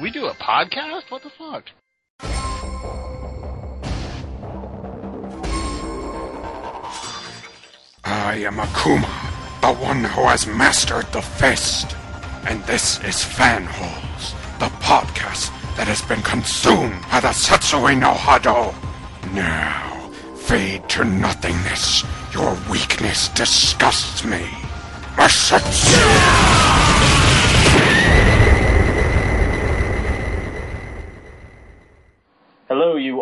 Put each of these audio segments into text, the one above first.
we do a podcast? What the fuck? I am Akuma, the one who has mastered the fist. And this is Fanholes, the podcast that has been consumed by the Satsui no Hado. Now, fade to nothingness. Your weakness disgusts me. Messatsu!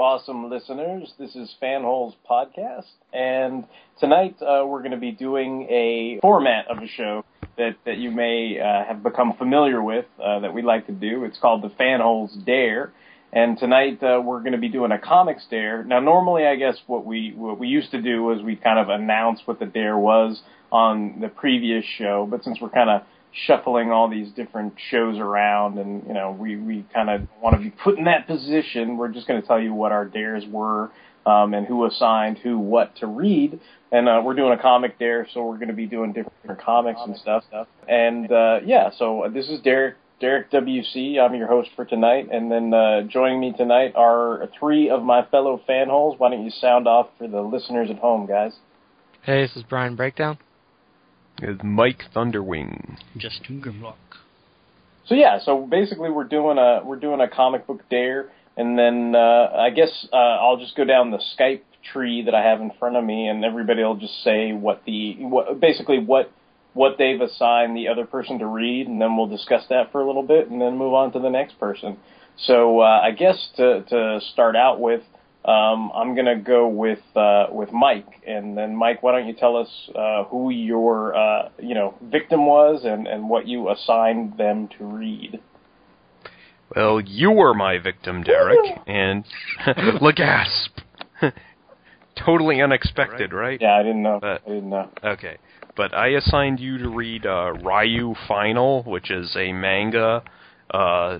Awesome listeners. This is Fanholes Podcast, and tonight uh, we're going to be doing a format of a show that, that you may uh, have become familiar with uh, that we like to do. It's called the Fanholes Dare, and tonight uh, we're going to be doing a comics dare. Now, normally, I guess what we what we used to do was we kind of announce what the dare was on the previous show, but since we're kind of shuffling all these different shows around and you know we we kind of want to be put in that position. We're just going to tell you what our dares were um, and who assigned who what to read. And uh, we're doing a comic dare so we're going to be doing different comics and stuff. And uh, yeah so this is Derek Derek WC I'm your host for tonight. And then uh, joining me tonight are three of my fellow fanholes why don't you sound off for the listeners at home guys? Hey, this is Brian Breakdown. Is Mike Thunderwing. Justin Grimlock. So yeah, so basically we're doing a we're doing a comic book dare, and then uh, I guess uh, I'll just go down the Skype tree that I have in front of me, and everybody will just say what the what basically what what they've assigned the other person to read, and then we'll discuss that for a little bit, and then move on to the next person. So uh, I guess to to start out with, um, I'm gonna go with uh, with Mike, and then Mike, why don't you tell us uh, who your uh, you know victim was and, and what you assigned them to read? Well, you were my victim, Derek, and Lagasp. totally unexpected, right? Yeah, I didn't know. But- I didn't know. Okay. But I assigned you to read uh, Ryu Final, which is a manga uh,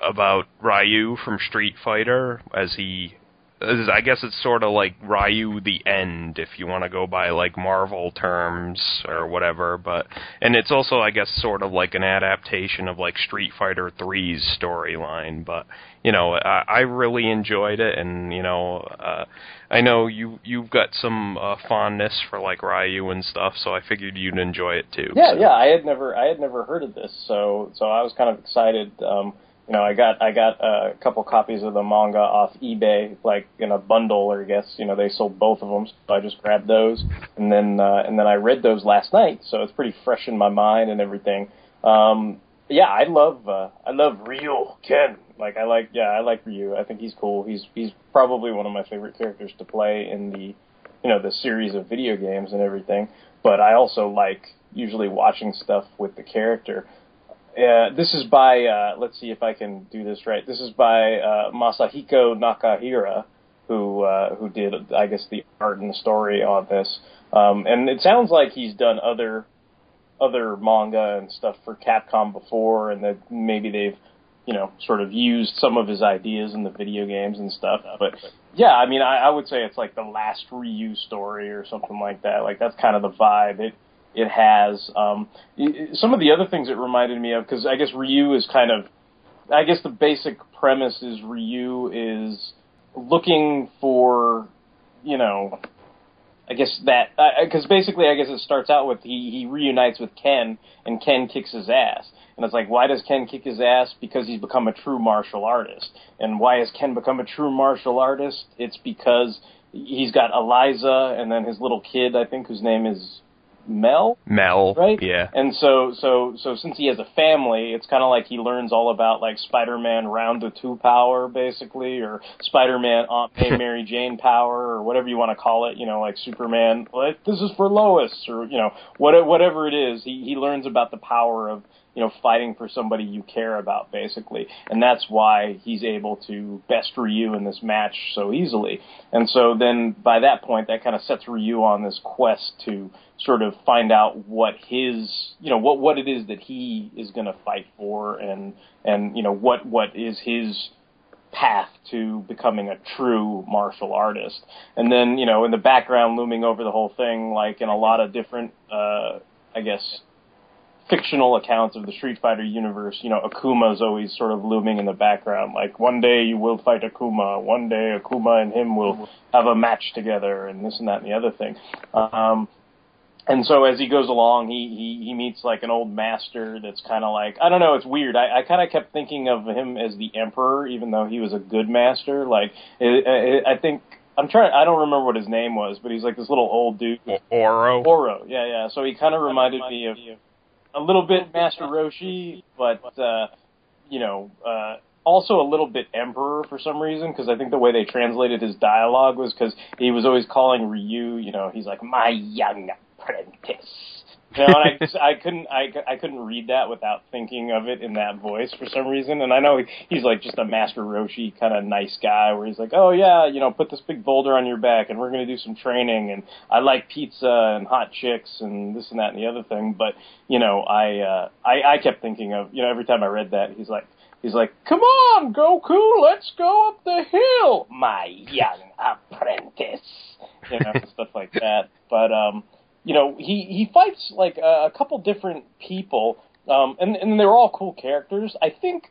about Ryu from Street Fighter, as he. I guess it's sort of like Ryu the End, if you want to go by like Marvel terms or whatever. But and it's also, I guess, sort of like an adaptation of like Street Fighter 3's storyline. But you know, I, I really enjoyed it, and you know, uh, I know you you've got some uh, fondness for like Ryu and stuff, so I figured you'd enjoy it too. Yeah, so. yeah. I had never I had never heard of this, so so I was kind of excited. Um, you know, I got I got a couple copies of the manga off eBay, like in a bundle, or I guess you know they sold both of them, so I just grabbed those, and then uh, and then I read those last night, so it's pretty fresh in my mind and everything. Um, yeah, I love uh, I love Ryu Ken. Like I like yeah I like Ryu. I think he's cool. He's he's probably one of my favorite characters to play in the you know the series of video games and everything. But I also like usually watching stuff with the character. This is by uh, let's see if I can do this right. This is by uh, Masahiko Nakahira, who uh, who did I guess the art and the story on this. Um, and it sounds like he's done other other manga and stuff for Capcom before, and that maybe they've you know sort of used some of his ideas in the video games and stuff. But yeah, I mean, I, I would say it's like the last Ryu story or something like that. Like that's kind of the vibe it it has. Um, some of the other things it reminded me of because I guess Ryu is kind of, I guess the basic premise is Ryu is looking for, you know, I guess that because basically I guess it starts out with he he reunites with Ken and Ken kicks his ass. And it's like why does Ken kick his ass? Because he's become a true martial artist. And why has Ken become a true martial artist? It's because he's got Eliza and then his little kid I think whose name is Mel Mel. right? Yeah. And so, so, so since he has a family, it's kind of like he learns all about like Spider-Man round the two power, basically, or Spider-Man Aunt May Mary Jane power, or whatever you want to call it. You know, like Superman, like this is for Lois, or you know, what, whatever it is. He he learns about the power of you know fighting for somebody you care about, basically, and that's why he's able to best Ryu in this match so easily. And so then by that point, that kind of sets Ryu on this quest to sort of find out what his you know what what it is that he is going to fight for and and you know what what is his path to becoming a true martial artist and then you know in the background looming over the whole thing like in a lot of different uh i guess fictional accounts of the Street Fighter universe, you know, Akuma is always sort of looming in the background. Like one day you will fight Akuma, one day Akuma and him will have a match together, and this and that and the other thing. Um, and so as he goes along, he he, he meets like an old master that's kind of like I don't know, it's weird. I, I kind of kept thinking of him as the emperor, even though he was a good master. Like it, it, I think. I'm trying. I don't remember what his name was, but he's like this little old dude. Oro. Oro, yeah, yeah. So he kind of reminded me of a little bit Master Roshi, but uh, you know, uh, also a little bit Emperor for some reason because I think the way they translated his dialogue was because he was always calling Ryu, you know, he's like my young apprentice. And I, I couldn't, I, I couldn't read that without thinking of it in that voice for some reason. And I know he's like just a Master Roshi kind of nice guy, where he's like, oh yeah, you know, put this big boulder on your back, and we're gonna do some training, and I like pizza and hot chicks and this and that and the other thing. But you know, I, uh, I, I kept thinking of, you know, every time I read that, he's like, he's like, come on, Goku, let's go up the hill, my young apprentice, you know, stuff like that. But um you know, he he fights like a, a couple different people, um, and and they're all cool characters. I think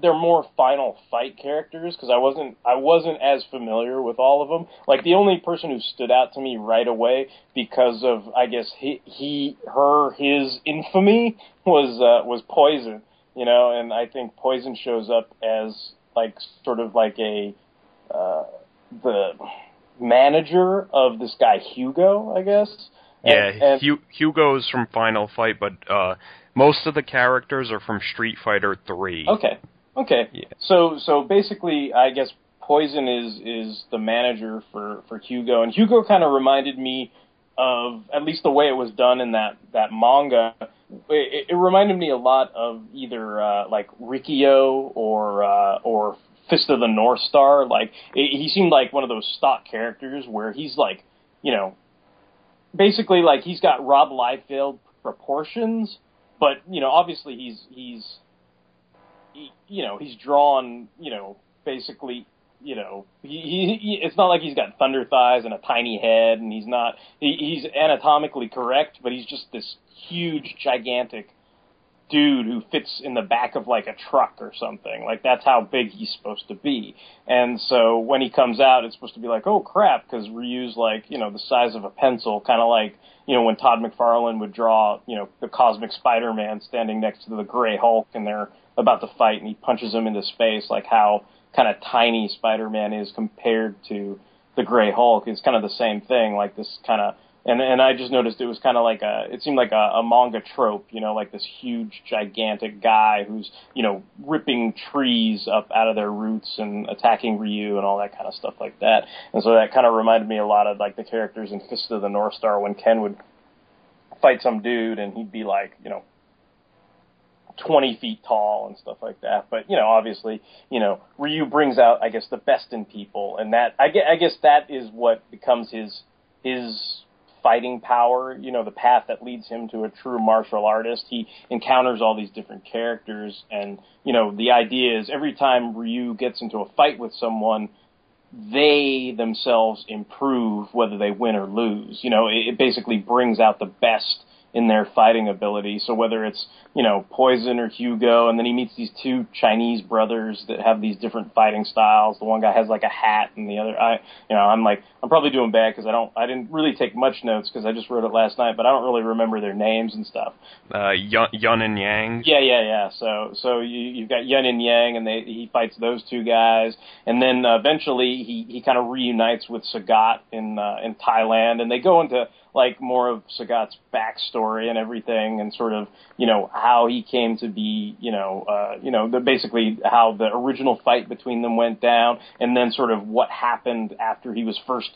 they're more Final Fight characters because I wasn't I wasn't as familiar with all of them. Like the only person who stood out to me right away because of I guess he he her his infamy was uh, was Poison. You know, and I think Poison shows up as like sort of like a uh, the manager of this guy Hugo, I guess. Yeah, And- and- Hu- Hugo's from Final Fight, but uh, most of the characters are from Street Fighter Three. Okay. Okay. Yeah. So so basically, I guess Poison is is the manager for for Hugo, and Hugo kind of reminded me of at least the way it was done in that that manga. It, it reminded me a lot of either uh, like Riki-Oh or uh, or Fist of the North Star. Like it, he seemed like one of those stock characters where he's like, you know, basically like he's got Rob Liefeld proportions, but you know, obviously he's he's he, you know he's drawn you know basically you know he, he, it's not like he's got thunder thighs and a tiny head and he's not he, he's anatomically correct but he's just this huge gigantic dude who fits in the back of like a truck or something like that's how big he's supposed to be and so when he comes out it's supposed to be like oh crap because Ryu's like you know the size of a pencil kind of like you know when Todd McFarlane would draw you know the cosmic Spider-Man standing next to the gray Hulk and they're about to fight and he punches him into space like how kind of tiny Spider-Man is compared to the Gray Hulk. It's kind of the same thing, like this kind of. And and I just noticed it was kind of like a. It seemed like a, a manga trope, you know, like this huge, gigantic guy who's you know ripping trees up out of their roots and attacking Ryu and all that kind of stuff like that. And so that kind of reminded me a lot of like the characters in Fist of the North Star when Ken would fight some dude and he'd be like, you know, 20 feet tall and stuff like that. But, you know, obviously, you know, Ryu brings out, I guess, the best in people. And that, I guess, I guess that is what becomes his, his fighting power, you know, the path that leads him to a true martial artist. He encounters all these different characters. And, you know, the idea is every time Ryu gets into a fight with someone, they themselves improve whether they win or lose. You know, it, it basically brings out the best in their fighting ability. So whether it's you know Poison or Hugo, and then he meets these two Chinese brothers that have these different fighting styles. The one guy has like a hat, and the other, I you know, I'm like I'm probably doing bad because I don't I didn't really take much notes because I just wrote it last night, but I don't really remember their names and stuff. Uh, Yun, Yun and Yang. Yeah, yeah, yeah. So so you you've got Yun and Yang, and they he fights those two guys, and then uh, eventually he he kind of reunites with Sagat in uh, in Thailand, and they go into like more of Sagat's backstory and everything, and sort of you know how he came to be, you know, uh, you know, the, basically how the original fight between them went down, and then sort of what happened after he was first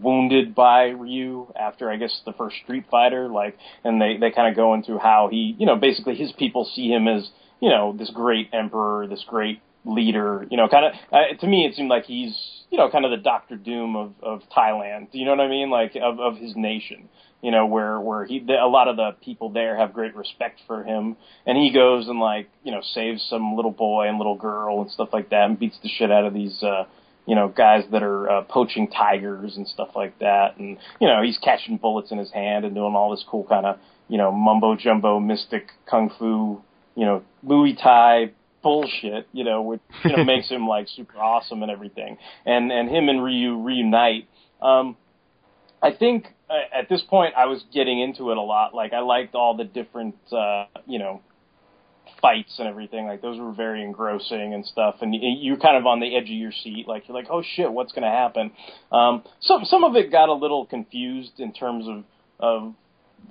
wounded by Ryu after I guess the first Street Fighter, like, and they they kind of go into how he, you know, basically his people see him as you know this great emperor, this great leader, you know, kind of uh, to me it seemed like he's you know kind of the Doctor Doom of of Thailand. You know what I mean? Like of of his nation. You know where where he the, a lot of the people there have great respect for him, and he goes and like you know saves some little boy and little girl and stuff like that, and beats the shit out of these uh, you know, guys that are uh, poaching tigers and stuff like that. And, you know, he's catching bullets in his hand and doing all this cool kind of, you know, mumbo jumbo mystic kung fu, you know, Muay Thai bullshit, you know, which, you know, makes him like super awesome and everything. And, and him and Ryu reunite. Um, I think uh, at this point I was getting into it a lot. Like I liked all the different, uh, you know, fights and everything. Like those were very engrossing and stuff. And you're kind of on the edge of your seat. Like you're like, oh shit, what's going to happen? Um, some some of it got a little confused in terms of of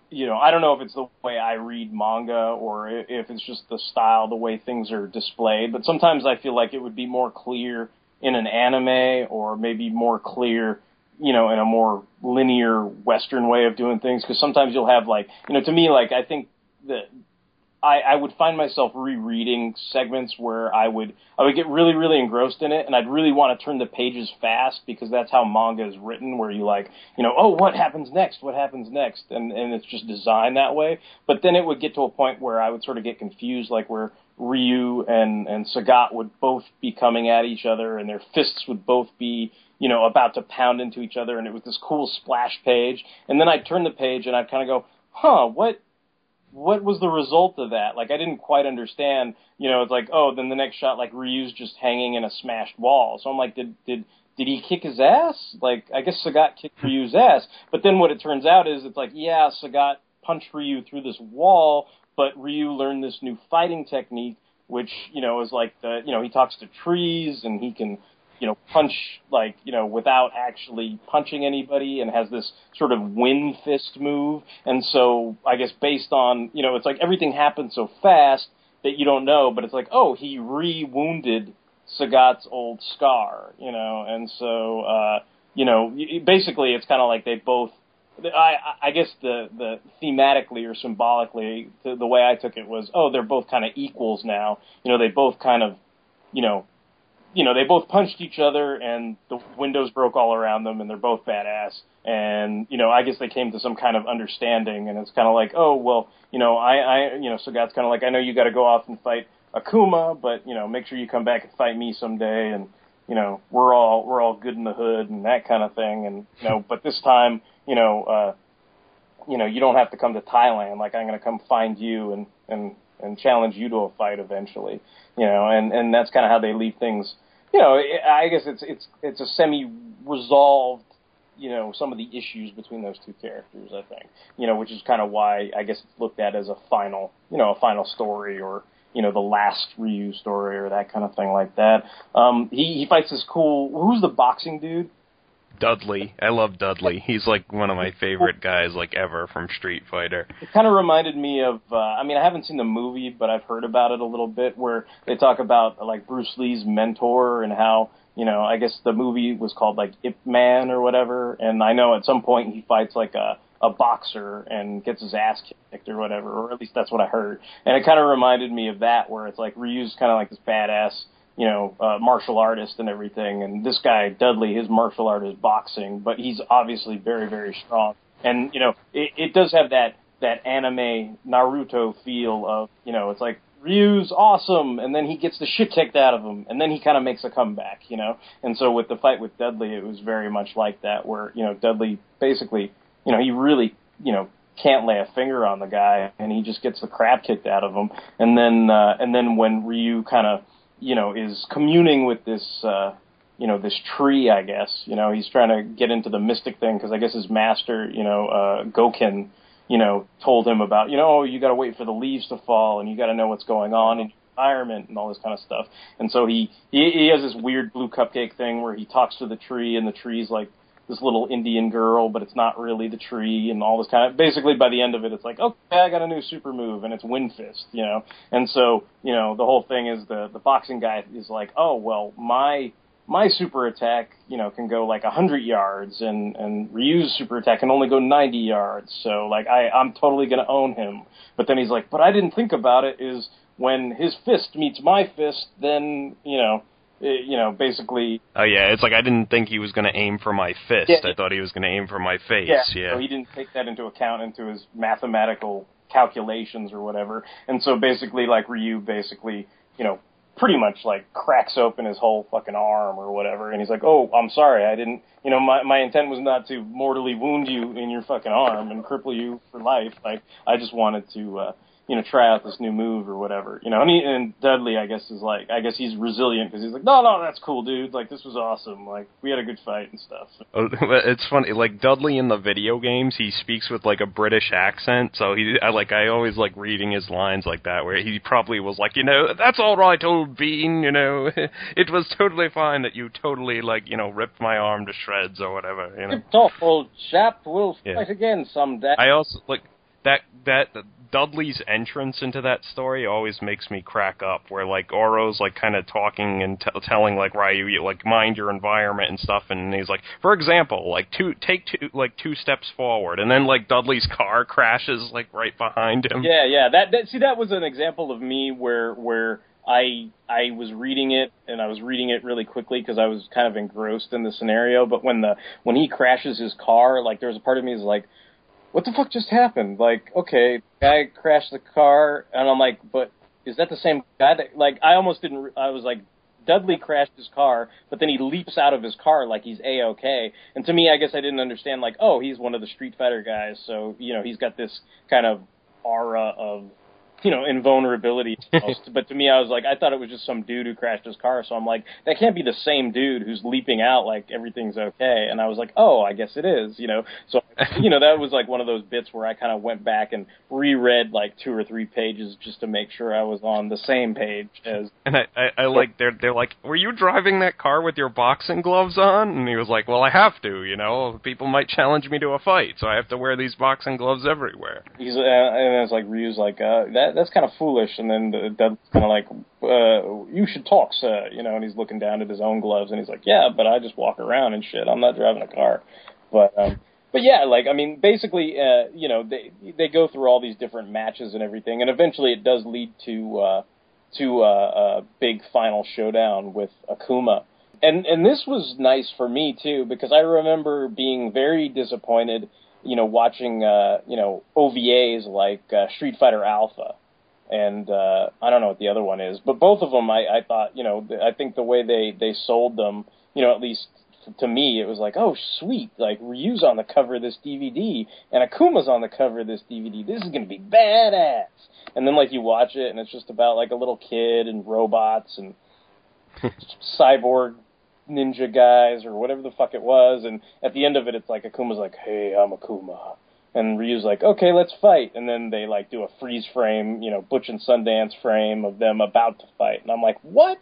you know, I don't know if it's the way I read manga or if it's just the style, the way things are displayed. But sometimes I feel like it would be more clear in an anime or maybe more clear you know, in a more linear Western way of doing things. Because sometimes you'll have like, you know, to me, like I think that I, I would find myself rereading segments where I would I would get really really engrossed in it, and I'd really want to turn the pages fast because that's how manga is written, where you like you know oh what happens next, what happens next, and and it's just designed that way. But then it would get to a point where I would sort of get confused, like where Ryu and and Sagat would both be coming at each other, and their fists would both be you know about to pound into each other, and it was this cool splash page, and then I'd turn the page and I'd kind of go, huh, what what was the result of that? Like I didn't quite understand. You know, it's like, oh, then the next shot, like Ryu's just hanging in a smashed wall. So I'm like, did did did he kick his ass? Like I guess Sagat kicked Ryu's ass. But then what it turns out is it's like, yeah, Sagat punched Ryu through this wall, but Ryu learned this new fighting technique, which you know is like the you know he talks to trees and he can you know, punch like, you know, without actually punching anybody and has this sort of wind fist move. And so I guess based on, you know, it's like everything happens so fast that you don't know, but it's like, oh, he re-wounded Sagat's old scar, you know, and so, uh, you know, basically it's kind of like they both, I, I guess the, the thematically or symbolically, the, the way I took it was, oh, they're both kind of equals now. You know, they both kind of, you know, you know, they both punched each other and the windows broke all around them and they're both badass. And, you know, I guess they came to some kind of understanding and it's kind of like, oh, well, you know, I, I, you know, Sagat's kind of like, I know you got to go off and fight Akuma, but, you know, make sure you come back and fight me someday. And, you know, we're all, we're all good in the hood and that kind of thing. And, you know, but this time, you know, uh, you know, you don't have to come to Thailand. Like I'm going to come find you and, and, and challenge you to a fight eventually, you know, and, and that's kind of how they leave things you know, I guess it's it's it's a semi resolved, you know, some of the issues between those two characters. I think, you know, which is kind of why I guess it's looked at as a final, you know, a final story or you know the last Ryu story or that kind of thing like that. Um, he he fights this cool. Who's the boxing dude? Dudley. I love Dudley. He's like one of my favorite guys like ever from Street Fighter. It kind of reminded me of uh I mean I haven't seen the movie but I've heard about it a little bit where they talk about like Bruce Lee's mentor and how you know, I guess the movie was called like Ip Man or whatever, and I know at some point he fights like a a boxer and gets his ass kicked or whatever, or at least that's what I heard. And it kind of reminded me of that, where it's like Ryu's kind of like this badass, you know, uh, martial artist and everything. And this guy, Dudley, his martial art is boxing, but he's obviously very, very strong. And, you know, it, it does have that, that anime Naruto feel of, you know, it's like Ryu's awesome, and then he gets the shit kicked out of him, and then he kind of makes a comeback, you know. And so with the fight with Dudley, it was very much like that, where you know Dudley basically, you know, he really, you know, can't lay a finger on the guy, and he just gets the crap kicked out of him. And then uh, and then when Ryu kind of you know is communing with this. Uh, you know this tree, I guess. You know he's trying to get into the mystic thing because I guess his master, you know, uh, Goken, you know, told him about, you know, oh, you got to wait for the leaves to fall and you got to know what's going on in your environment and all this kind of stuff. And so he, he he has this weird blue cupcake thing where he talks to the tree and the tree's like this little Indian girl, but it's not really the tree and all this kind of. Basically, by the end of it, it's like, okay, I got a new super move and it's Wind Fist, you know. And so, you know, the whole thing is the the boxing guy is like, oh well, my my super attack, you know, can go like a hundred yards, and and Ryu's super attack can only go ninety yards. So like I I'm totally gonna own him. But then he's like, but I didn't think about it. Is when his fist meets my fist, then you know. You know, basically. Oh yeah, it's like I didn't think he was going to aim for my fist. Yeah, I thought he was going to aim for my face. Yeah, Yeah. So he didn't take that into account into his mathematical calculations or whatever. And so basically, like Ryu, basically, you know, pretty much like cracks open his whole fucking arm or whatever. And he's like, "Oh, I'm sorry, I didn't. You know, my my intent was not to mortally wound you in your fucking arm and cripple you for life. Like, I just wanted to." uh you know, try out this new move or whatever, you know, and he, and Dudley, I guess, is like, I guess he's resilient because he's like, no, no, that's cool, dude. Like, this was awesome. Like, we had a good fight and stuff. Oh, It's funny, like Dudley in the video games, he speaks with like a British accent. So he, I like, I always like reading his lines like that, where he probably was like, you know, that's all right, old bean. You know, it was totally fine that you totally like, you know, ripped my arm to shreds or whatever. You know. Tip top, old chap. We'll Yeah. fight again someday. I also like that that Dudley's entrance into that story always makes me crack up. Where like Oro's like kind of talking and t- telling like Ryu you, like mind your environment and stuff, and he's like, for example, like two take two like two steps forward, and then like Dudley's car crashes like right behind him. Yeah, yeah. That, that see, that was an example of me where where I I was reading it and I was reading it really quickly because I was kind of engrossed in the scenario. But when the when he crashes his car, like there was a part of me is like, what the fuck just happened? Like, okay, guy crashed the car, and I'm like, but is that the same guy that like I almost didn't. re- I was like. Dudley crashed his car, but then he leaps out of his car like he's a okay. And to me, I guess I didn't understand like, oh, he's one of the Street Fighter guys, so you know he's got this kind of aura of you know invulnerability. but to me, I was like, I thought it was just some dude who crashed his car, so I'm like, that can't be the same dude who's leaping out like everything's okay. And I was like, oh, I guess it is, you know. So you know that was like one of those bits where I kind of went back and reread like two or three pages just to make sure I was on the same page as And I, I, I like they're they're like, were you driving that car with your boxing gloves on? And he was like, well, I have to, you know, people might challenge me to a fight, so I have to wear these boxing gloves everywhere. He's uh, and it's like Ryu's like uh, that. That's kind of foolish. And then the Dudley's kind of like, uh, you should talk, sir. You know, and he's looking down at his own gloves, and he's like, yeah, but I just walk around and shit. I'm not driving a car. But um, but yeah, like I mean, basically, uh, you know, they they go through all these different matches and everything, and eventually it does lead to uh, to uh, a big final showdown with Akuma. And and this was nice for me too because I remember being very disappointed, you know, watching uh, you know OVAs like uh, Street Fighter Alpha, and uh, I don't know what the other one is, but both of them I, I thought you know I think the way they they sold them, you know, at least to me it was like oh sweet like Ryu's on the cover of this DVD and Akuma's on the cover of this DVD. This is gonna be badass. And then like you watch it and it's just about like a little kid and robots and cyborg ninja guys or whatever the fuck it was. And at the end of it, it's like Akuma's like, "Hey, I'm Akuma," and Ryu's like, "Okay, let's fight." And then they like do a freeze frame, you know, Butch and Sundance frame of them about to fight, and I'm like, "What?"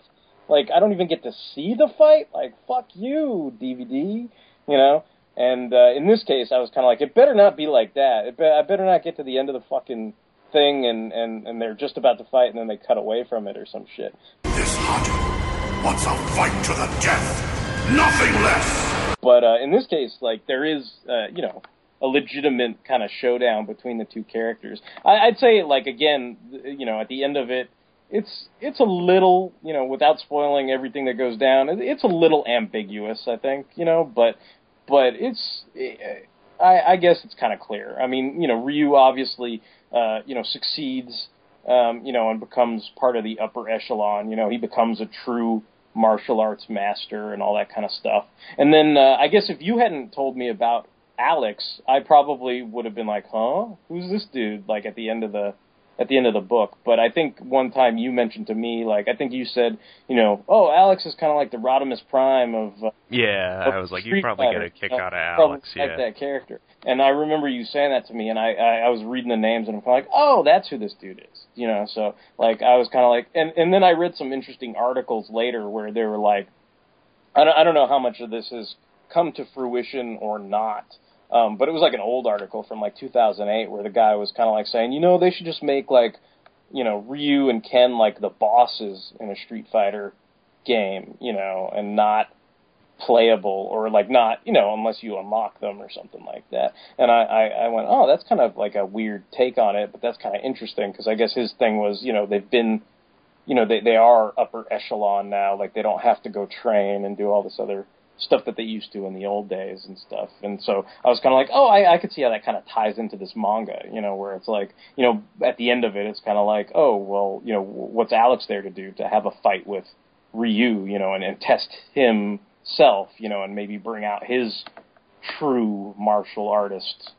Like I don't even get to see the fight. Like fuck you, DVD, you know. And uh, in this case, I was kind of like, it better not be like that. It be- I better not get to the end of the fucking thing and and and they're just about to fight and then they cut away from it or some shit. This Hado wants a fight to the death, nothing less. But uh, in this case, like there is, uh, you know, a legitimate kind of showdown between the two characters. I, I'd say, like again, you know, at the end of it, it's it's a little, you know, without spoiling everything that goes down, it- it's a little ambiguous, I think, you know, but but it's. I, I guess it's kind of clear. I mean, you know, Ryu obviously, uh, you know, succeeds, um, you know, and becomes part of the upper echelon. You know, he becomes a true martial arts master and all that kind of stuff. And then uh, I guess if you hadn't told me about Alex, I probably would have been like, "Huh, who's this dude?" Like at the end of the at the end of the book. But I think one time you mentioned to me, like I think you said, you know, oh, Alex is kind of like the Rodimus Prime of. Uh, Yeah, of I was like, you probably get a kick out of Alex. like Yeah. that character. And I remember you saying that to me, and I, I I was reading the names, and I'm kind of like, oh, that's who this dude is, you know. So like I was kind of like, and and then I read some interesting articles later where they were like, I don't I don't know how much of this has come to fruition or not. Um, but it was like an old article from like 2008 where the guy was kind of like saying, you know, they should just make like, you know, Ryu and Ken like the bosses in a Street Fighter game, you know, and not playable or like not, you know, unless you unlock them or something like that. And I, I, I went, oh, that's kind of like a weird take on it, but that's kind of interesting because I guess his thing was, you know, they've been, you know, they they are upper echelon now, like they don't have to go train and do all this other stuff that they used to in the old days and stuff. And so I was kind of like, oh, I, I could see how that kind of ties into this manga, you know, where it's like, you know, at the end of it, it's kind of like, oh, well, you know, what's Alex there to do? To have a fight with Ryu, you know, and, and test himself, you know, and maybe bring out his true martial artist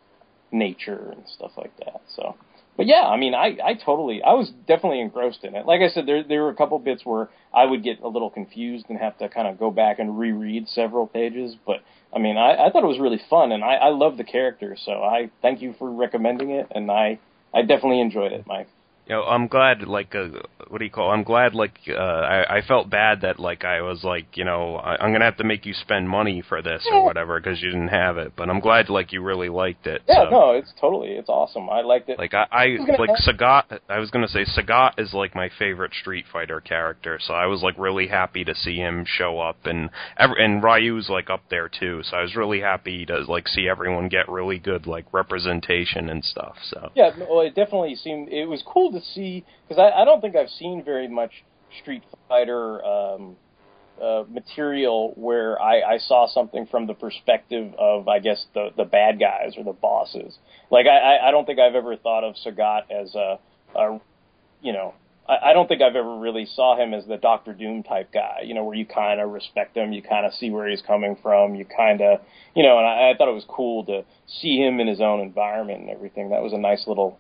nature and stuff like that. So, but yeah, I mean, I, I totally, I was definitely engrossed in it. Like I said, there, there were a couple bits where I would get a little confused and have to kind of go back and reread several pages. But I mean, I, I thought it was really fun and I, I love the character. So I thank you for recommending it. And I, I definitely enjoyed it, Mike. You know, I'm glad, like, uh, what do you call? It? I'm glad, like, uh, I, I felt bad that, like, I was like, you know, I, I'm gonna have to make you spend money for this or whatever because you didn't have it. But I'm glad, like, you really liked it. Yeah, so. no, it's totally, it's awesome. I liked it. Like I, I like Sagat. I was gonna say Sagat is like my favorite Street Fighter character, so I was like really happy to see him show up, and ev- and Ryu's like up there too. So I was really happy to like see everyone get really good like representation and stuff. So Yeah, well, it definitely seemed it was cool to see because I, I don't think I've seen very much Street Fighter um, uh, material where I, I saw something from the perspective of I guess the the bad guys or the bosses. Like I, I- don't think I've ever thought of Sagat as a, a you know. I I don't think I've ever really saw him as the Doctor Doom type guy, you know, where you kind of respect him, you kind of see where he's coming from, you kind of, you know, and I, I thought it was cool to see him in his own environment and everything. That was a nice little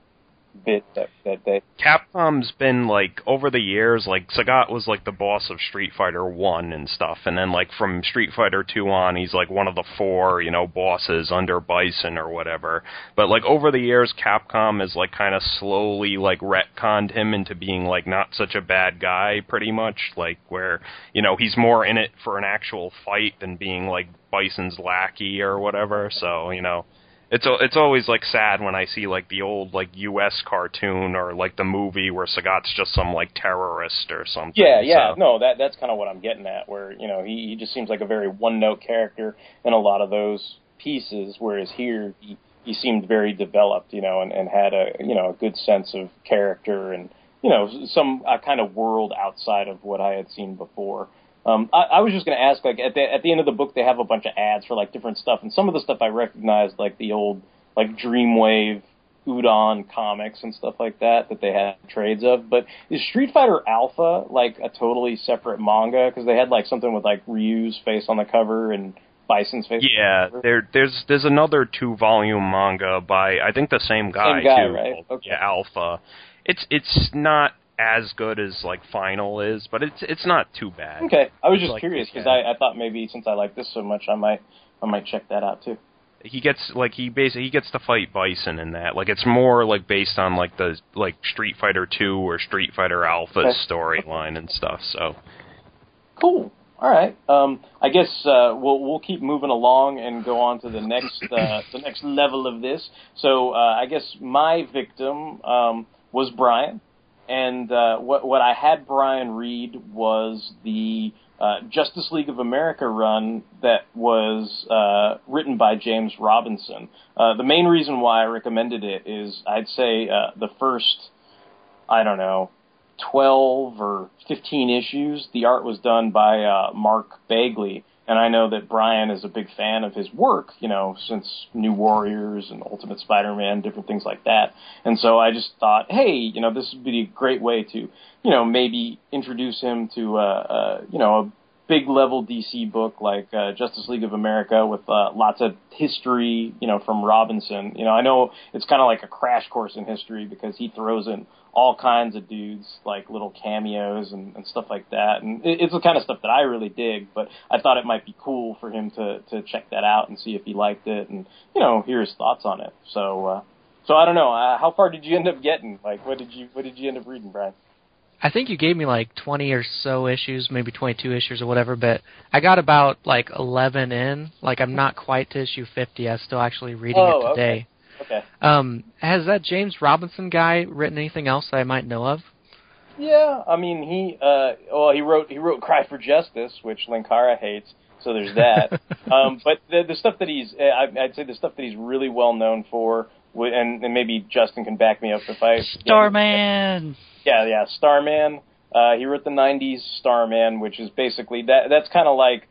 bit that that they Capcom's been like over the years, like Sagat was like the boss of Street Fighter One and stuff, and then like from Street Fighter Two on, he's like one of the four, you know, bosses under Bison or whatever. But like over the years, Capcom has like kind of slowly like retconned him into being like not such a bad guy, pretty much, like where you know he's more in it for an actual fight than being like Bison's lackey or whatever. So you know it's it's always like sad when I see like the old like U.S. cartoon or like the movie where Sagat's just some like terrorist or something. Yeah, yeah, So- no, that that's kind of what I'm getting at. Where you know he he just seems like a very one note character in a lot of those pieces, whereas here he he seemed very developed, you know, and and had a you know a good sense of character and you know some a kind of world outside of what I had seen before. Um, I, I was just going to ask, like at the at the end of the book, they have a bunch of ads for like different stuff, and some of the stuff I recognized, like the old like Dreamwave Udon comics and stuff like that that they had trades of. But is Street Fighter Alpha like a totally separate manga? Because they had like something with like Ryu's face on the cover and Bison's face. Yeah, on the cover. there there's there's another two volume manga by I think the same guy, Same guy, too. right? Okay. Yeah, Alpha. It's it's not as good as like Final is, but it's it's not too bad. Okay, I was just Like, curious because yeah. I, I thought maybe since I like this so much, I might I might check that out too. He gets like he basically he gets to fight Bison in that. Like it's more like based on like the like Street Fighter Two or Street Fighter Alpha Okay. storyline and stuff. So Cool. All right. Um, I guess uh, we'll we'll keep moving along and go on to the next uh, the next level of this. So uh, I guess my victim um, was Brian, and uh, what what I had Brian read was the uh, Justice League of America run that was uh, written by James Robinson. Uh, the main reason why I recommended it is I'd say uh, the first I don't know 12 or 15 issues. The art was done by uh, Mark Bagley, and I know that Brian is a big fan of his work, you know, since New Warriors and Ultimate Spider-Man, different things like that. And so I just thought, hey, you know, this would be a great way to, you know, maybe introduce him to, uh, uh, you know, a big level DC book like uh, Justice League of America with uh, lots of history, you know, from Robinson. You know, I know it's kind of like a crash course in history because he throws in all kinds of dudes, like little cameos and, and stuff like that. And it, it's the kind of stuff that I really dig. But I thought it might be cool for him to to check that out and see if he liked it and you know hear his thoughts on it. So. uh so I don't know. Uh, how far did you end up getting? Like, what did you what did you end up reading, Brian? I think you gave me like 20 or so issues, maybe 22 issues or whatever, but I got about like 11 in. Like I'm not quite to issue 50. I'm still actually reading Oh, it today. Okay. Um, has that James Robinson guy written anything else that I might know of? Yeah, I mean he uh well he wrote he wrote Cry for Justice, which Linkara hates, so there's that. um but the the stuff that he's uh, I I'd say the stuff that he's really well known for and, and maybe Justin can back me up if I Starman. Yeah, yeah, Starman. Uh he wrote the 90s Starman, which is basically that that's kind of like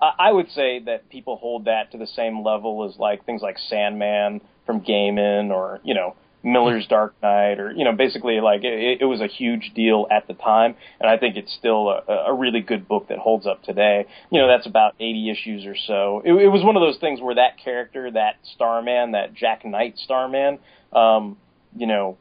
I I would say that people hold that to the same level as like things like Sandman from Gaiman or you know Miller's Dark Knight or you know basically like it, it was a huge deal at the time and I think it's still a, a really good book that holds up today. You know that's about 80 issues or so. It, it was one of those things where that character, that Starman, that Jack Knight Starman, um, you know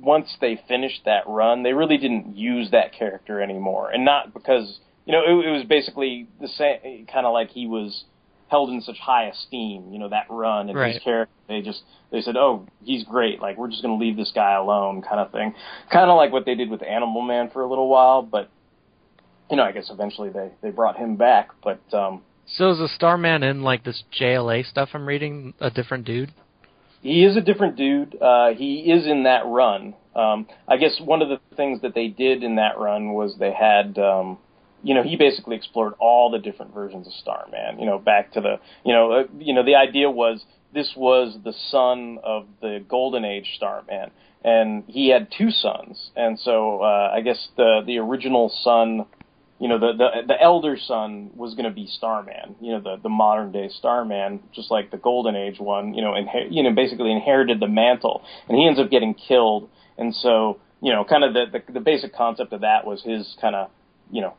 once they finished that run, they really didn't use that character anymore, and not because you know it, it was basically the same, kind of like he was held in such high esteem. You know that run and Right. his character, they just they said, oh, he's great. Like we're just going to leave this guy alone, kind of thing. Kind of like what they did with Animal Man for a little while, but you know I guess eventually they they brought him back, but. um So is the Starman in like this JLA stuff I'm reading a different dude? He is a different dude. Uh, he is in that run. Um, I guess one of the things that they did in that run was they had, um, you know, he basically explored all the different versions of Starman. You know, back to the, you know, uh, you know, the idea was this was the son of the Golden Age Starman, and he had two sons, and so uh, I guess the the original son you know the the the elder son was going to be Starman, you know the the modern day Starman, just like the Golden Age one, you know, inher- you know basically inherited the mantle, and he ends up getting killed, and so you know kind of the the, the basic concept of that was his kind of you know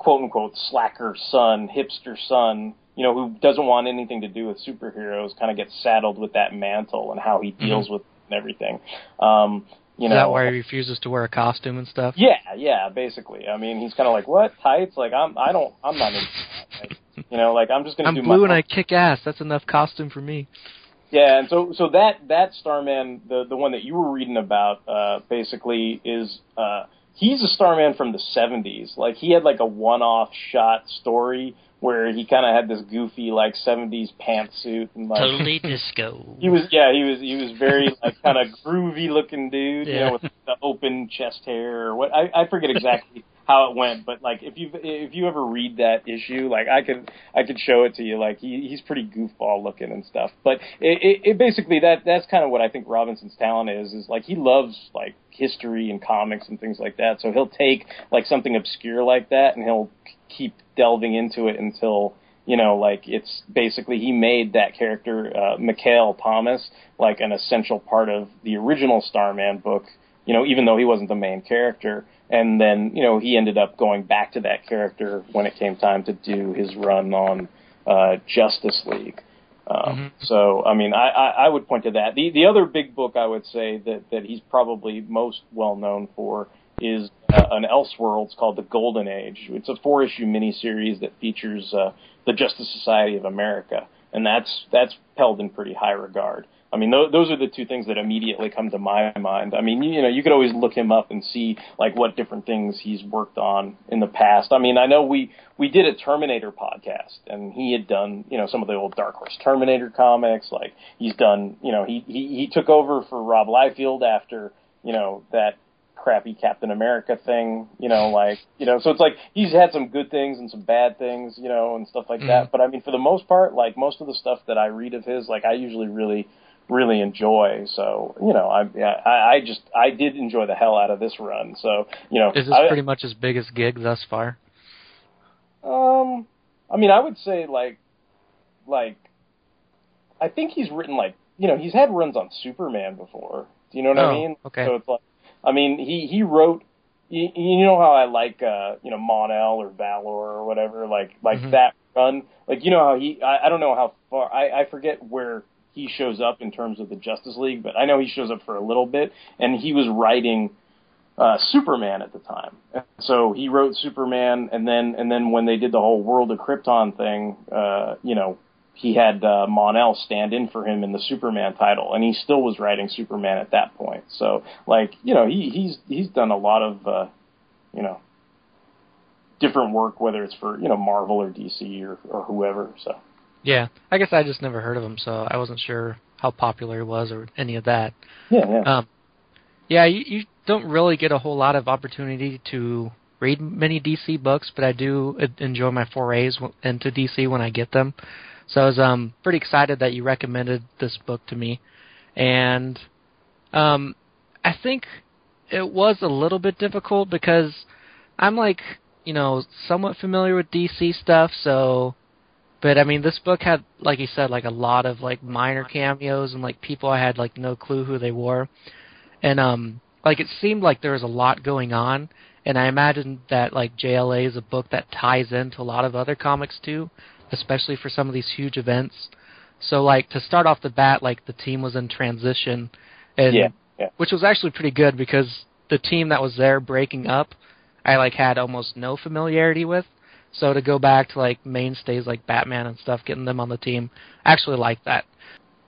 quote unquote slacker son, hipster son, you know who doesn't want anything to do with superheroes, kind of gets saddled with that mantle and how he deals with everything. Um, you is know, that why he refuses to wear a costume and stuff? yeah, yeah, basically. I mean, he's kind of like, what tights? Like, I'm, I don't, I'm not into that. Like, you know, like I'm just gonna I'm do blue my. and I kick ass. That's enough costume for me. Yeah, and so, so that that Starman, the the one that you were reading about, uh, basically is, uh, he's a Starman from the '70s. Like, he had like a one-off shot story where he kind of had this goofy like '70s pantsuit and like. Totally disco. He was yeah he was he was very like kind of groovy looking dude you Yeah. know with the open chest hair or what I I forget exactly how it went but like if you if you ever read that issue like I could I could show it to you. Like he he's pretty goofball looking and stuff. But it, it, it basically that that's kind of what I think Robinson's talent is is like he loves like history and comics and things like that. So he'll take like something obscure like that and he'll keep delving into it until you know, like it's basically he made that character, uh, Mikaal Tomas, like an essential part of the original Starman book, you know, even though he wasn't the main character. And then, you know, he ended up going back to that character when it came time to do his run on, uh, Justice League. Um, So, I mean, I, I, I would point to that. The, the other big book I would say that, that he's probably most well known for is uh, an Elseworlds called The Golden Age. It's a four issue miniseries that features uh, the Justice Society of America, and that's that's held in pretty high regard. I mean, th- those are the two things that immediately come to my mind. I mean, you, you know, you could always look him up and see like what different things he's worked on in the past. I mean, I know we we did a Terminator podcast, and he had done you know some of the old Dark Horse Terminator comics. Like he's done, you know, he he, he took over for Rob Liefeld after you know that crappy Captain America thing, you know, like, you know, so it's like he's had some good things and some bad things, you know, and stuff like mm-hmm. that. But I mean, for the most part, like most of the stuff that I read of his, like I usually really, really enjoy. So, you know, I, yeah, I, I just, I did enjoy the hell out of this run. So, you know, Is this I, pretty much his biggest gig thus far? um, I mean, I would say like, like, I think he's written like, you know, he's had runs on Superman before. Do you know what Oh, I mean? okay. So it's like, I mean, he he wrote you, you know how I like uh, you know Mon-El or Valor or whatever, like like Mhm. that run. Like you know how he I, I don't know how far I, I forget where he shows up in terms of the Justice League, but I know he shows up for a little bit, and he was writing uh, Superman at the time. So he wrote Superman, and then and then when they did the whole World of Krypton thing, uh, you know, he had uh, Mon-El stand in for him in the Superman title, and he still was writing Superman at that point. So like you know, he he's he's done a lot of uh, you know different work, whether it's for you know Marvel or DC or or whoever. So Yeah, I guess I just never heard of him, so I wasn't sure how popular he was or any of that. yeah, yeah. Um, yeah, you, you don't really get a whole lot of opportunity to read many DC books, but I do enjoy my forays into DC when I get them. So I was um, pretty excited that you recommended this book to me, and um, I think it was a little bit difficult because I'm like, you know, somewhat familiar with DC stuff, so. But I mean, this book had, like you said, like a lot of like minor cameos and like people I had like no clue who they were. And um like it seemed like there was a lot going on. And i imagine that like jla is a book that ties into a lot of other comics too especially for some of these huge events. So like to start off the bat like the team was in transition. And Yeah, yeah. which was actually pretty good because the team that was there breaking up i like had almost no familiarity with so to go back to like mainstays like batman and stuff getting them on the team I actually like that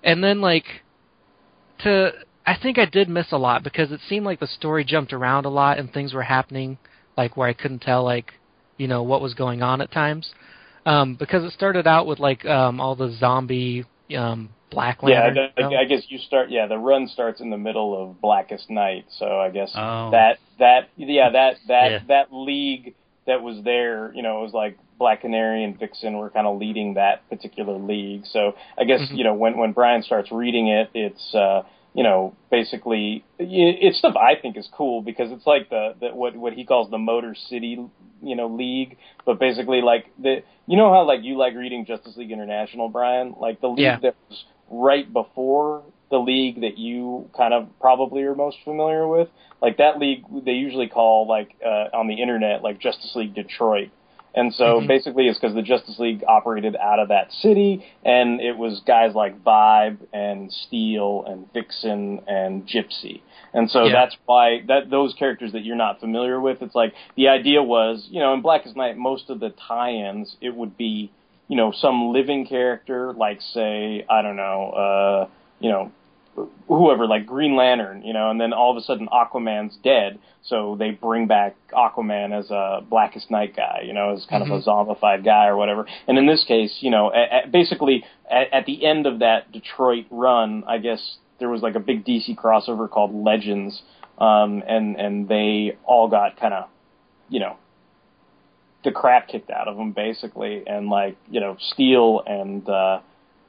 and then like to I think I did miss a lot because it seemed like the story jumped around a lot and things were happening like where I couldn't tell like you know what was going on at times. Um because it started out with like um all the zombie um Black Yeah, Lantern. I. I guess you start. Yeah, the run starts in the middle of Blackest Night, so I guess Oh. that that yeah that that Yeah. that league that was there, you know, it was like Black Canary and Vixen were kind of leading that particular league. So I guess Mhm. you know when when Brian starts reading it, it's uh, you know basically it's stuff I think is cool because it's like the, the what what he calls the Motor City you know league, but basically like the you know how like you like reading Justice League International, Brian, like the league Yeah. that was right before the league that you kind of probably are most familiar with. Like that league, they usually call like uh, on the internet like Justice League Detroit. And so Mhm. basically, it's because the Justice League operated out of that city, and it was guys like Vibe and Steel and Vixen and Gypsy. And so Yeah. that's why that those characters that you're not familiar with, it's like the idea was, you know, in Blackest Night, most of the tie-ins, it would be, you know, some living character, like say, I don't know, uh, you know, whoever, like Green Lantern, you know, and then all of a sudden Aquaman's dead, so they bring back Aquaman as a Blackest Night guy, you know, as kind of a zombified guy or whatever. And in this case, you know, at, at, basically at, at the end of that Detroit run, I guess there was like a big DC crossover called Legends, um, and and they all got kind of, you know, the crap kicked out of them basically, and like you know, Steel and uh,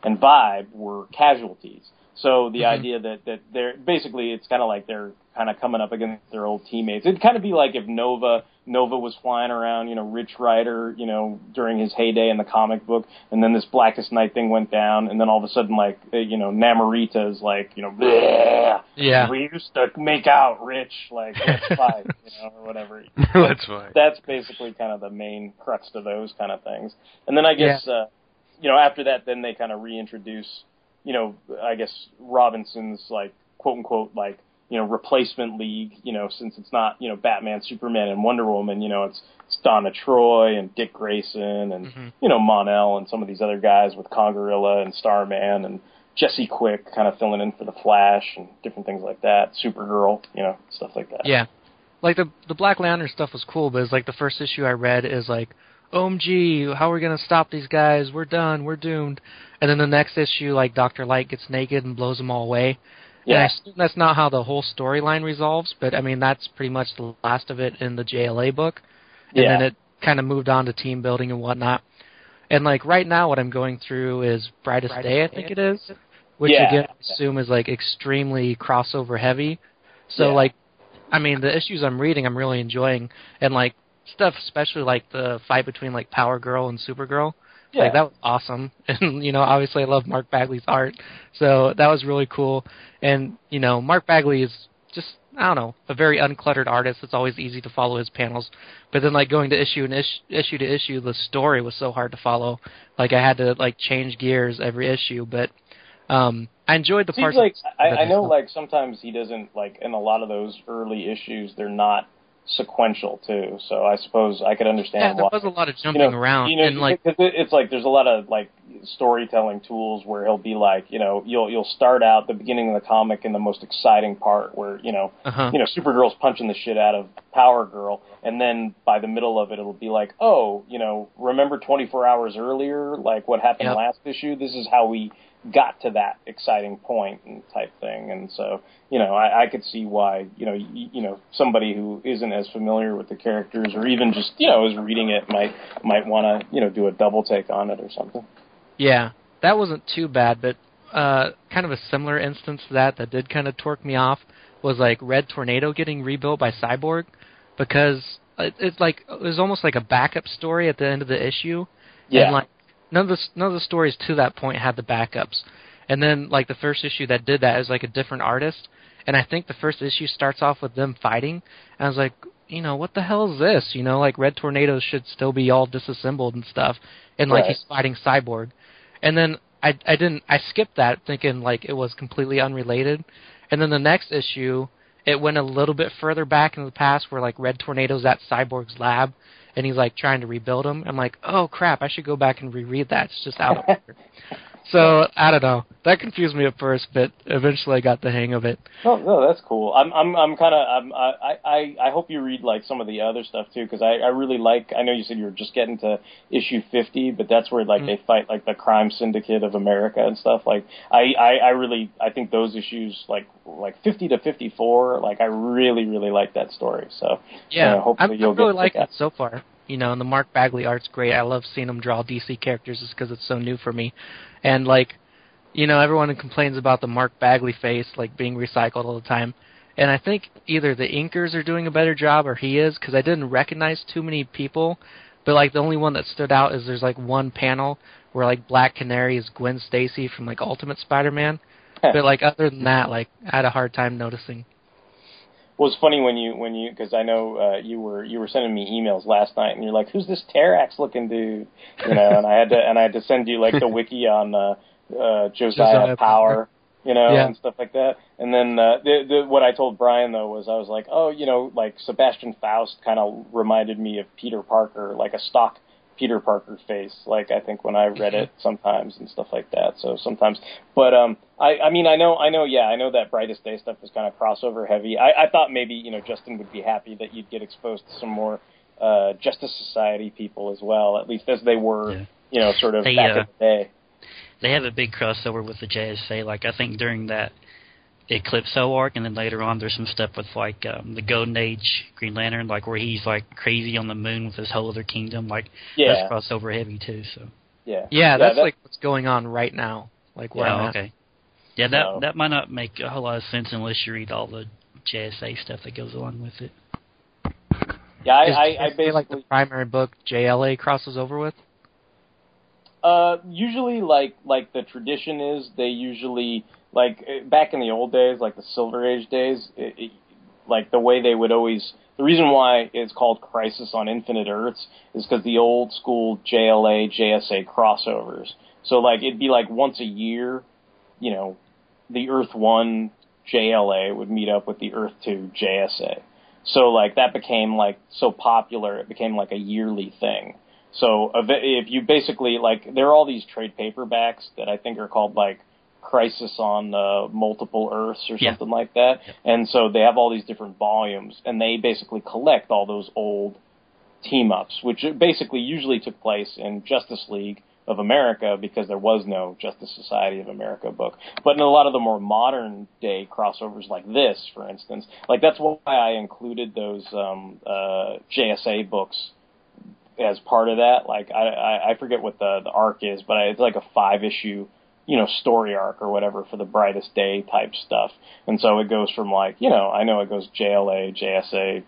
and Vibe were casualties. So the Mhm. idea that that they're basically it's kind of like they're kind of coming up against their old teammates. It'd kind of be like if Nova Nova was flying around, you know, Rich Rider, you know, during his heyday in the comic book, and then this Blackest Night thing went down, and then all of a sudden, like, uh, you know, Namorita is like, you know, "Bleh, Yeah. we used to make out, Rich, like, let's fight, you know, or whatever. That's fine. That's basically kind of the main crux to those kind of things. And then I guess, uh, you know, after that, then they kind of reintroduce, you know, I guess Robinson's like quote unquote like you know replacement league. You know, since it's not you know Batman, Superman, and Wonder Woman. You know, it's it's Donna Troy and Dick Grayson and Mhm. you know Mon-El and some of these other guys with Congorilla and Starman and Jesse Quick kind of filling in for the Flash and different things like that. Supergirl, you know, stuff like that. Yeah. Like the the Black Lantern stuff was cool, but it's like the first issue I read is like, OMG, how are we gonna stop these guys? We're done, we're doomed. And then the next issue, like Doctor Light gets naked and blows them all away. And Yeah. that's not how the whole storyline resolves, but I mean that's pretty much the last of it in the JLA book. And Yeah. then it kind of moved on to team building and whatnot. And like right now, what I'm going through is Brightest Day, I think it is, which Yeah. again I assume is like extremely crossover heavy. So Yeah. like, I mean, the issues I'm reading, I'm really enjoying, and like stuff, especially like the fight between like Power Girl and Supergirl. Yeah. Like that was awesome, and you know, obviously I love Mark Bagley's art, so that was really cool. And you know, Mark Bagley is just I don't know a very uncluttered artist. It's always easy to follow his panels. But then like going to issue and ish, issue to issue, the story was so hard to follow. Like I had to like change gears every issue. But um, I enjoyed the Seems parts. like I, I know, stuff. like sometimes he doesn't like in a lot of those early issues, they're not sequential too. So I suppose I could understand yeah, there why. was a lot of you jumping know, around you know, and like it, it's like there's a lot of like storytelling tools where he'll be like, you know, you'll you'll start out the beginning of the comic in the most exciting part where you know, uh-huh. you know, Supergirl's punching the shit out of Power Girl, and then by the middle of it, it'll be like, oh, you know, remember 24 hours earlier, like what happened Yep. last issue? This is how we got to that exciting point and type thing. And so, you know, I, I could see why, you know, you, you know, somebody who isn't as familiar with the characters or even just, you know, is reading it might might want to, you know, do a double take on it or something. Yeah, that wasn't too bad, but uh, kind of a similar instance to that that did kind of torque me off was like Red Tornado getting rebuilt by Cyborg because it, it's like it was almost like a backup story at the end of the issue, Yeah. and like none of the none of the stories to that point had the backups, and then like the first issue that did that is like a different artist, and I think the first issue starts off with them fighting, and I was like. You know what the hell is this? You know, like Red Tornado should still be all disassembled and stuff, and like Right. he's fighting Cyborg, and then I I didn't I skipped that thinking like it was completely unrelated, and then the next issue it went a little bit further back in the past where like Red Tornado's at Cyborg's lab and he's like trying to rebuild him. I'm like, oh crap, I should go back and reread that. It's just out of order. So I don't know. That confused me at first, but eventually I got the hang of it. Oh no, that's cool. I'm, I'm, I'm kind of, I'm, I, I, I hope you read like some of the other stuff too, because I, I really like. I know you said you were just getting to issue 50, but that's where like Mm. they fight like the crime syndicate of America and stuff. Like, I, I, I really, I think those issues like, like 50 to 54, like I really, really like that story. So Yeah, uh, hopefully I'm, you'll I'm really that. it so far. You know, and the Mark Bagley art's great. I love seeing him draw DC characters just because it's so new for me. And like, you know, everyone complains about the Mark Bagley face like being recycled all the time. And I think either the inkers are doing a better job or he is because I didn't recognize too many people. But like the only one that stood out is there's like one panel where like Black Canary is Gwen Stacy from like Ultimate Spider-Man. but like other than that, like I had a hard time noticing. Well, it's funny when you when you because I know uh, you were you were sending me emails last night and you're like, who's this Terrax looking dude? You know, and I had to and I had to send you like the wiki on uh, uh, Josiah, Josiah Power, you know, Yeah. and stuff like that. And then uh, the, the, what I told Brian though was I was like, oh, you know, like Sebastian Faust kind of reminded me of Peter Parker, like a stock Peter Parker face, like I think when I read it sometimes and stuff like that. So sometimes, but um, I I mean I know I know yeah I know that Brightest Day stuff was kind of crossover heavy. I I thought maybe you know Justin would be happy that you'd get exposed to some more uh Justice Society people as well, at least as they were Yeah. you know sort of They, back uh, in the day. They have a big crossover with the JSA. Like I think during that Eclipso arc, and then later on there's some stuff with like um, the Golden Age Green Lantern, like where he's like crazy on the moon with his whole other kingdom. Like Yeah, that's crossover heavy too. So yeah, Yeah, that's that- like what's going on right now. Like where yeah, I'm at. okay. Yeah, that No. that might not make a whole lot of sense unless you read all the JSA stuff that goes along with it. yeah. I Is I, I JSA, basically like the primary book JLA crosses over with. Uh, usually, like like the tradition is, they usually like eh, back in the old days, like the Silver Age days, it, it, like the way they would always. The reason why it's called Crisis on Infinite Earths is because the old school JLA JSA crossovers. So like it'd be like once a year, you know, the Earth One JLA would meet up with the Earth Two JSA. So like that became like so popular, it became like a yearly thing. So if you basically like, there are all these trade paperbacks that I think are called like Crisis on uh, Multiple Earths or Yeah. something like that, and so they have all these different volumes, and they basically collect all those old team ups, which basically usually took place in Justice League of America because there was no Justice Society of America book. But in a lot of the more modern day crossovers like this, for instance, like that's why I included those um, uh, JSA books as part of that. Like I, I, I forget what the the arc is, but it's like a five issue, you know, story arc or whatever for the brightest day type stuff. And so it goes from like, you know, I know it goes JLA, JSA,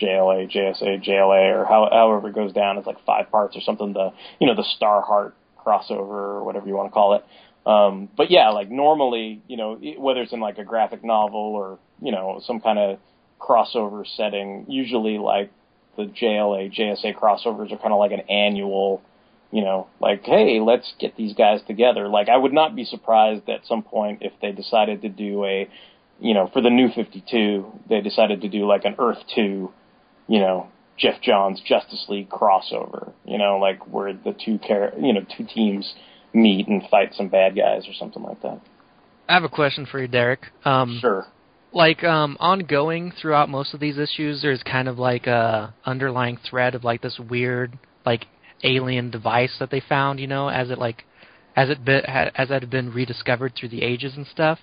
JLA, JSA, JLA, or how, however it goes down. It's like five parts or something. The you know the Starheart crossover or whatever you want to call it. Um, but yeah, like normally, you know, whether it's in like a graphic novel or you know some kind of crossover setting. Usually, like the JLA JSA crossovers are kind of like an annual, you know, like hey, let's get these guys together. Like I would not be surprised at some point if they decided to do a, you know, for the new 52, they decided to do like an Earth 2, you know, Geoff Johns Justice League crossover, you know, like where the two char- you know, two teams meet and fight some bad guys or something like that. I have a question for you, Derek. Um, Sure. like um ongoing throughout most of these issues there's kind of like a underlying thread of like this weird like alien device that they found you know as it like as it been, as it had been rediscovered through the ages and stuff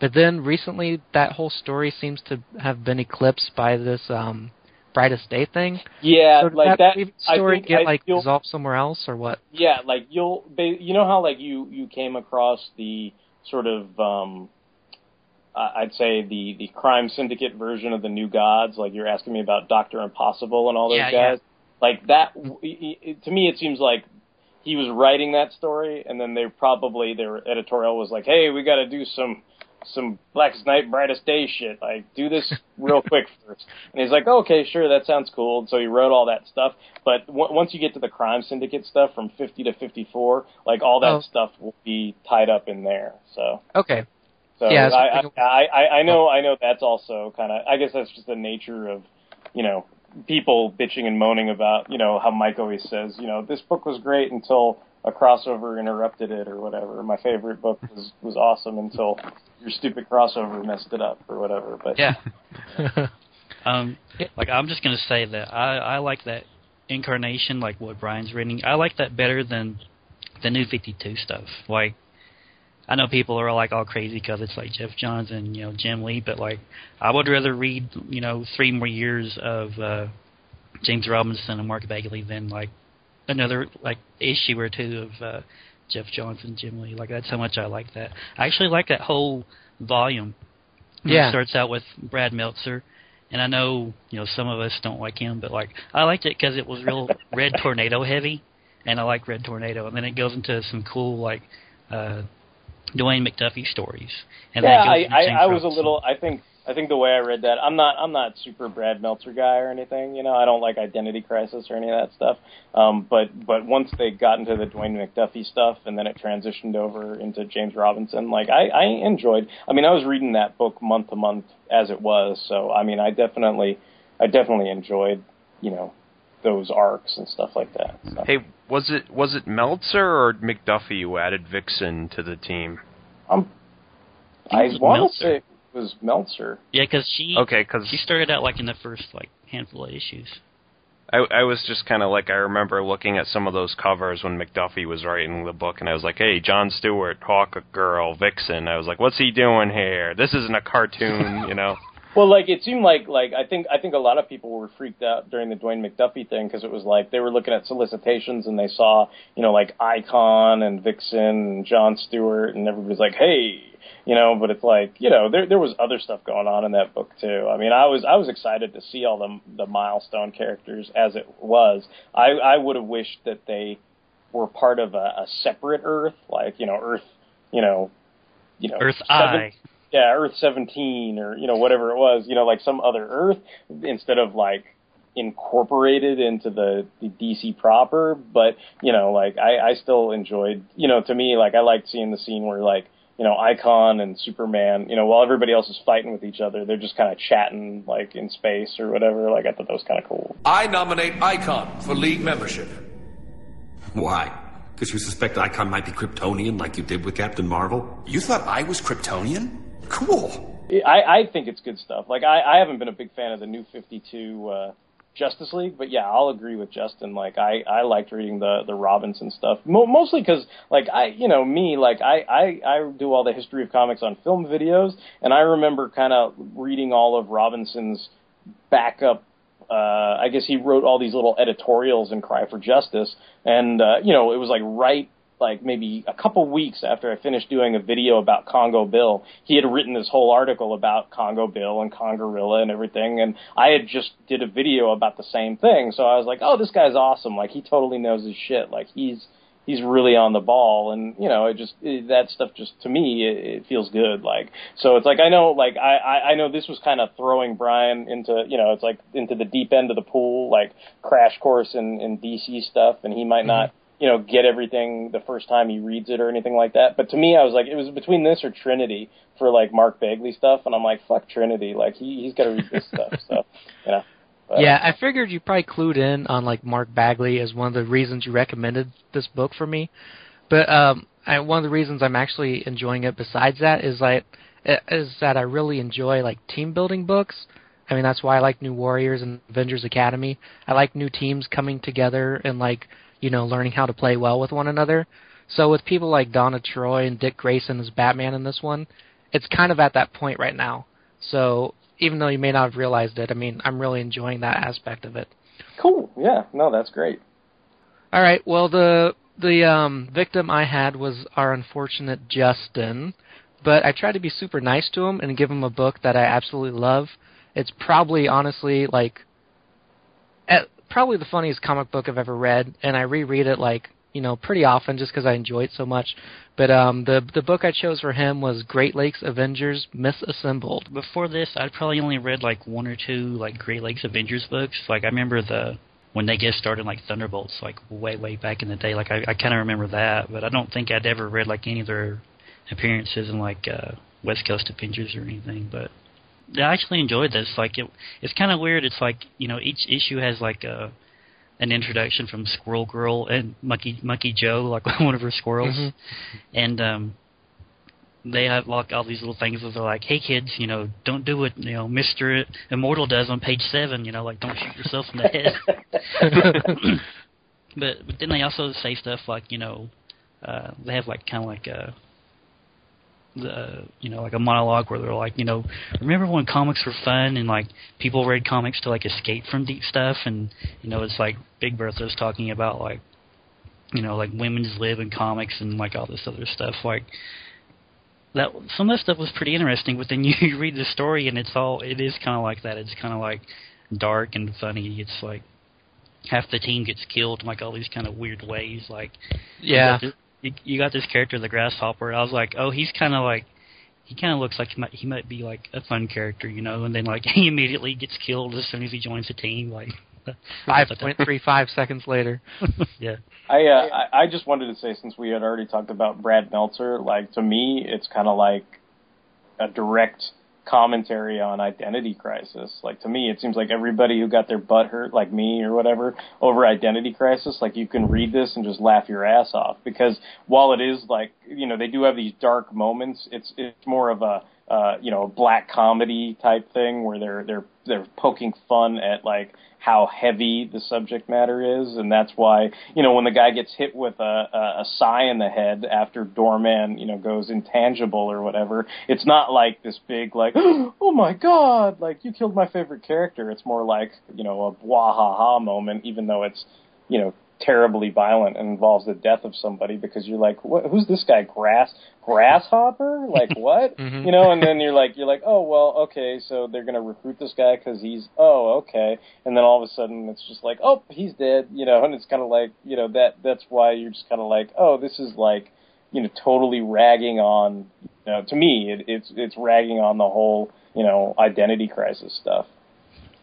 but then recently that whole story seems to have been eclipsed by this um brightest day thing Yeah, so like that, that. story get I like dissolved somewhere else or what Yeah, like you'll, ba- you know how like you you came across the sort of, um I'd say the the crime syndicate version of the New Gods. Like you're asking me about Doctor Impossible and all those Yeah, yeah. Like that, w- i- i- to me, it seems like he was writing that story, and then they probably their editorial was like, "Hey, we got to do some." Some Blackest Night, Brightest Day shit. Like, do this real quick first. And he's like, okay, sure, that sounds cool. And so he wrote all that stuff. But w- once you get to the crime syndicate stuff from 50 to 54, like all that Oh. stuff will be tied up in there. So, okay so Yeah, I, I I, I, I know, I know that's also kind of, I guess that's just the nature of, you know, people bitching and moaning about, you know, how Mike always says, you know, this book was great until a crossover interrupted it or whatever. My favorite book was, was awesome until your stupid crossover messed it up or whatever. But Yeah. Um, like I'm just gonna say that I I like that incarnation, like what Brian's reading. I like that better than the new 52 stuff. Like I know people are like all crazy because it's like Geoff Johns and you know Jim Lee, but like I would rather read you know three more years of uh, James Robinson and Mark Bagley than like another like issue or two of uh, Geoff Johns and Jim Lee. Like that's how much I like that. I actually like that whole volume. Yeah. It starts out with Brad Meltzer, and I know you know some of us don't like him, but like I liked it because it was real Red Tornado heavy, and I like Red Tornado, and then it goes into some cool like uh Dwayne McDuffie stories. And yeah, I, it goes into I, I was a little. I think I think the way I read that, I'm not I'm not super Brad Meltzer guy or anything. You know, I don't like Identity Crisis or any of that stuff. Um, but but once they got into the Dwayne McDuffie stuff, and then it transitioned over into James Robinson, like I, I enjoyed. I mean, I was reading that book month to month as it was. So I mean, I definitely I definitely enjoyed you know those arcs and stuff like that. So. Hey, was it was it Meltzer or McDuffie who added Vixen to the team? Um, I I was want to Meltzer. say it was Meltzer. Yeah, because she Okay, because she started out like in the first like handful of issues. I, I was just kind of like I remember looking at some of those covers when McDuffie was writing the book, and I was like, "Hey, John Stewart, Hawk Girl, Vixen." I was like, "What's he doing here? This isn't a cartoon, you know." Well, like it seemed like like I think I think a lot of people were freaked out during the Dwayne McDuffie thing because it was like they were looking at solicitations and they saw you know like Icon and Vixen and John Stewart and everybody's like, hey, you know, but it's like you know there there was other stuff going on in that book too. I mean, I was I was excited to see all the the milestone characters as it was. I I would have wished that they were part of a, a separate Earth, like you know Earth, you know, you know Earth seven- Eye. Yeah, Earth 17 or, you know, whatever it was, you know, like some other Earth instead of like incorporated into the, the DC proper. But, you know, like I, I still enjoyed, you know, to me, like I liked seeing the scene where like, you know, Icon and Superman, you know, while everybody else is fighting with each other, they're just kind of chatting like in space or whatever. Like I thought that was kind of cool. I nominate Icon for league membership. Why? Because you suspect Icon might be Kryptonian like you did with Captain Marvel? You thought I was Kryptonian? Cool. I, I think it's good stuff. Like I, I haven't been a big fan of the new 52 uh, Justice League, but yeah, I'll agree with Justin. Like I, I liked reading the the Robinson stuff Mo- mostly because like I, you know, me like I, I I do all the history of comics on film videos, and I remember kind of reading all of Robinson's backup. Uh, I guess he wrote all these little editorials in Cry for Justice, and uh, you know, it was like right like maybe a couple weeks after I finished doing a video about Congo Bill, he had written this whole article about Congo Bill and Congorilla and everything, and I had just did a video about the same thing. So I was like, oh, this guy's awesome. Like he totally knows his shit. Like he's he's really on the ball, and you know, it just it, that stuff just to me it, it feels good. Like so, it's like I know, like I I, I know this was kind of throwing Brian into you know, it's like into the deep end of the pool, like crash course in in DC stuff, and he might Mm-hmm. You know get everything the first time he reads it or anything like that. But to me, I was like, it was between this or Trinity for like Mark Bagley stuff, and I'm like, fuck Trinity, like he he's got to read this stuff. So you know. But, yeah, I figured you probably clued in on like Mark Bagley as one of the reasons you recommended this book for me. But um, I, one of the reasons I'm actually enjoying it, besides that, is like is that I really enjoy like team building books. I mean, that's why I like New Warriors and Avengers Academy. I like new teams coming together and like you know learning how to play well with one another. So with people like Donna Troy and Dick Grayson as Batman in this one, it's kind of at that point right now. So even though you may not have realized it, I mean, I'm really enjoying that aspect of it. Cool. Yeah. No, that's great. All right. Well, the the um, victim I had was our unfortunate Justin, but I tried to be super nice to him and give him a book that I absolutely love. It's probably honestly like eh, probably the funniest comic book I've ever read, and I reread it like you know pretty often just because I enjoy it so much. But um, the the book I chose for him was Great Lakes Avengers Misassembled. Before this, I'd probably only read like one or two like Great Lakes Avengers books. Like I remember the when they get started like Thunderbolts, like way way back in the day. Like I, I kind of remember that, but I don't think I'd ever read like any of their appearances in like uh, West Coast Avengers or anything. But I actually enjoyed this. Like it, it's kind of weird. It's like you know each issue has like a an introduction from Squirrel Girl and Monkey Monkey Joe, like one of her squirrels, Mhm. and um, they have like all these little things that they're like, "Hey kids, you know, don't do what you know Mister Immortal does on page seven. You know, like don't shoot yourself in the head." but but then they also say stuff like you know, uh, they have like kind of like a the you know like a monologue where they're like you know remember when comics were fun and like people read comics to like escape from deep stuff? And you know it's like Big Bertha's talking about like you know like women's lib and comics and like all this other stuff. Like that some of that stuff was pretty interesting but then you read the story and it's all it is kind of like that. It's kind of like dark and funny. It's like half the team gets killed in like all these kind of weird ways like Yeah. You got this, you, you got this character the grasshopper I was like oh he's kind of like he kind of looks like he might he might be like a fun character you know and then like he immediately gets killed as soon as he joins the team like Five point three five seconds later. yeah I, uh, I I just wanted to say since we had already talked about Brad Meltzer, like to me, it's kind of like a direct commentary on identity crisis. Like to me, it seems like everybody who got their butt hurt, like me or whatever, over identity crisis, like you can read this and just laugh your ass off because while it is like you know they do have these dark moments, it's it's more of a uh, you know black comedy type thing where they're they're they're poking fun at like how heavy the subject matter is, and that's why you know when the guy gets hit with a, a, a sigh in the head after Doorman you know goes intangible or whatever, it's not like this big like oh my god like you killed my favorite character. It's more like you know a blah ha ha moment, even though it's you know terribly violent and involves the death of somebody because you're like what who's this guy? Grass grasshopper? Like what? Mhm. you know and then you're like you're like oh well okay so they're going to recruit this guy because he's oh okay. And then all of a sudden it's just like oh he's dead you know and it's kind of like you know that that's why you're just kind of like oh this is like you know totally ragging on you know to me it, it's it's ragging on the whole you know identity crisis stuff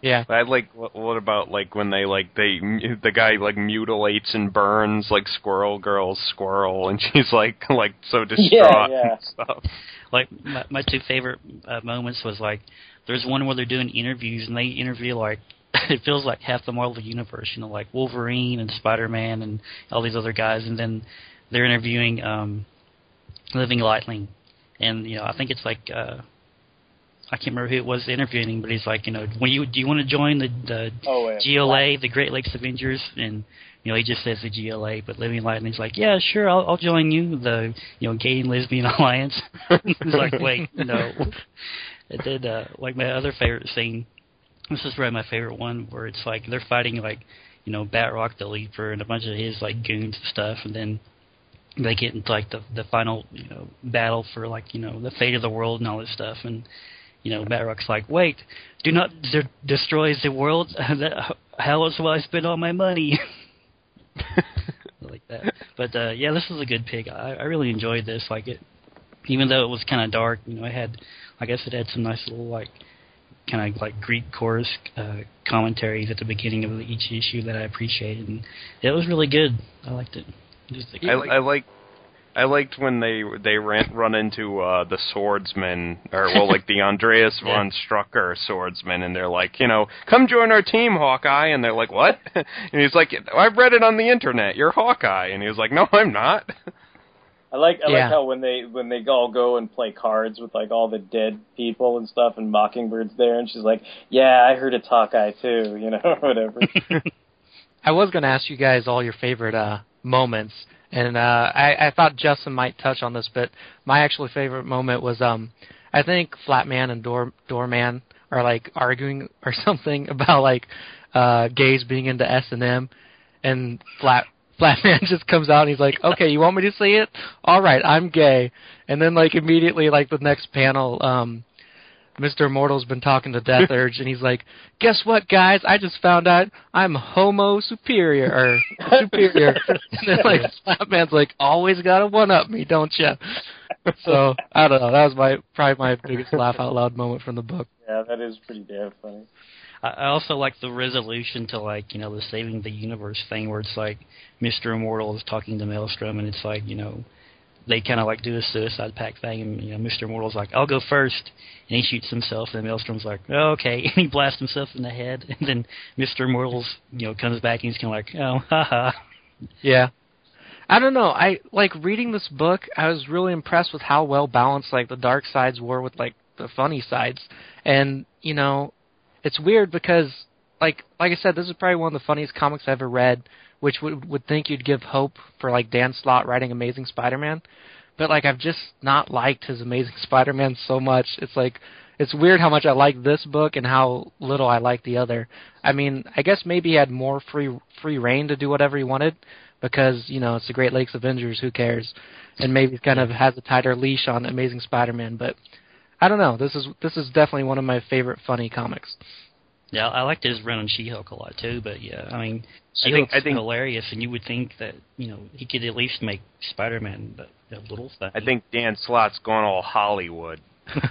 Yeah. I like what, what about like when they like they the guy like mutilates and burns like Squirrel Girl's squirrel and she's like like so distraught yeah. and stuff. like my, my two favorite uh, moments was like there's one where they're doing interviews and they interview like it feels like half the Marvel universe, you know, like Wolverine and Spider Man and all these other guys, and then they're interviewing um, Living Lightning, and you know I think it's like uh, I can't remember who it was interviewing him, but he's like, you know, when you do you want to join the the Oh. GLA, the Great Lakes Avengers, and you know he just says the GLA, but Living Light, and he's like, yeah, sure, I'll, I'll join you, the you know Gay and Lesbian Alliance. he's like, wait, no. And then uh, like my other favorite scene, this is probably my favorite one, where it's like they're fighting like you know Batroc the Leaper and a bunch of his like goons and stuff, and then they get into like the the final you know battle for like you know the fate of the world and all this stuff and you know Batroc's like wait do not de- destroy the world how else will I spend all my money like that. But uh, yeah, this was a good pick. I, I really enjoyed this. Like it, even though it was kind of dark, you know, it had, I guess it had some nice little like kind of like Greek chorus uh, commentaries at the beginning of each issue that I appreciated, and it was really good. I liked it. Just, I, I like I liked when they they ran run into uh the swordsman or well like the Andreas Yeah. von Strucker swordsman and they're like, you know, come join our team, Hawkeye and they're like, What? and he's like, I've read it on the internet, you're Hawkeye and he was like, No, I'm not. I like I Yeah. like how when they when they all go and play cards with like all the dead people and stuff, and Mockingbird's there, and she's like, "Yeah, I heard it's Hawkeye too," you know, whatever. I was going to ask you guys all your favorite uh, moments, and uh, I, I thought Justin might touch on this, but my actually favorite moment was um, I think Flatman and Door Doorman are like arguing or something about like uh, gays being into S and M, and Flat Flatman just comes out and he's like, "Okay, you want me to say it? All right, I'm gay." And then like immediately, like the next panel, um, Mr. Immortal's been talking to Death Urge, and he's like, "Guess what, guys? I just found out I'm Homo superior or superior." and then like Flatman's like, "Always gotta one up me, don't you?" So I don't know. That was my probably my biggest laugh out loud moment from the book. yeah, that is pretty damn funny. I I also like the resolution to like you know the saving the universe thing where it's like Mr. Immortal is talking to Maelstrom and it's like you know they kind of like do a suicide pact thing and you know Mr. Immortal's like I'll go first and he shoots himself and Maelstrom's like oh, okay and he blasts himself in the head and then Mr. Immortal's you know comes back and he's kind of like oh haha Yeah. I don't know. I like reading this book. I was really impressed with how well balanced like the dark sides were with like the funny sides. And, you know, it's weird because like like I said, this is probably one of the funniest comics I've ever read, which would would think you'd give hope for like Dan Slott writing Amazing Spider-Man. But like I've just not liked his Amazing Spider-Man so much. It's like it's weird how much I like this book and how little I like the other. I mean, I guess maybe he had more free free reign to do whatever he wanted because you know it's the Great Lakes Avengers. Who cares? And maybe kind of has a tighter leash on Amazing Spider-Man. But I don't know. This is this is definitely one of my favorite funny comics. Yeah I liked his run on She-Hulk a lot too but yeah I mean I think- She-Hulk's I think- hilarious and you would think that you know he could at least make Spider-Man a, a little thing I think Dan Slott's going all Hollywood.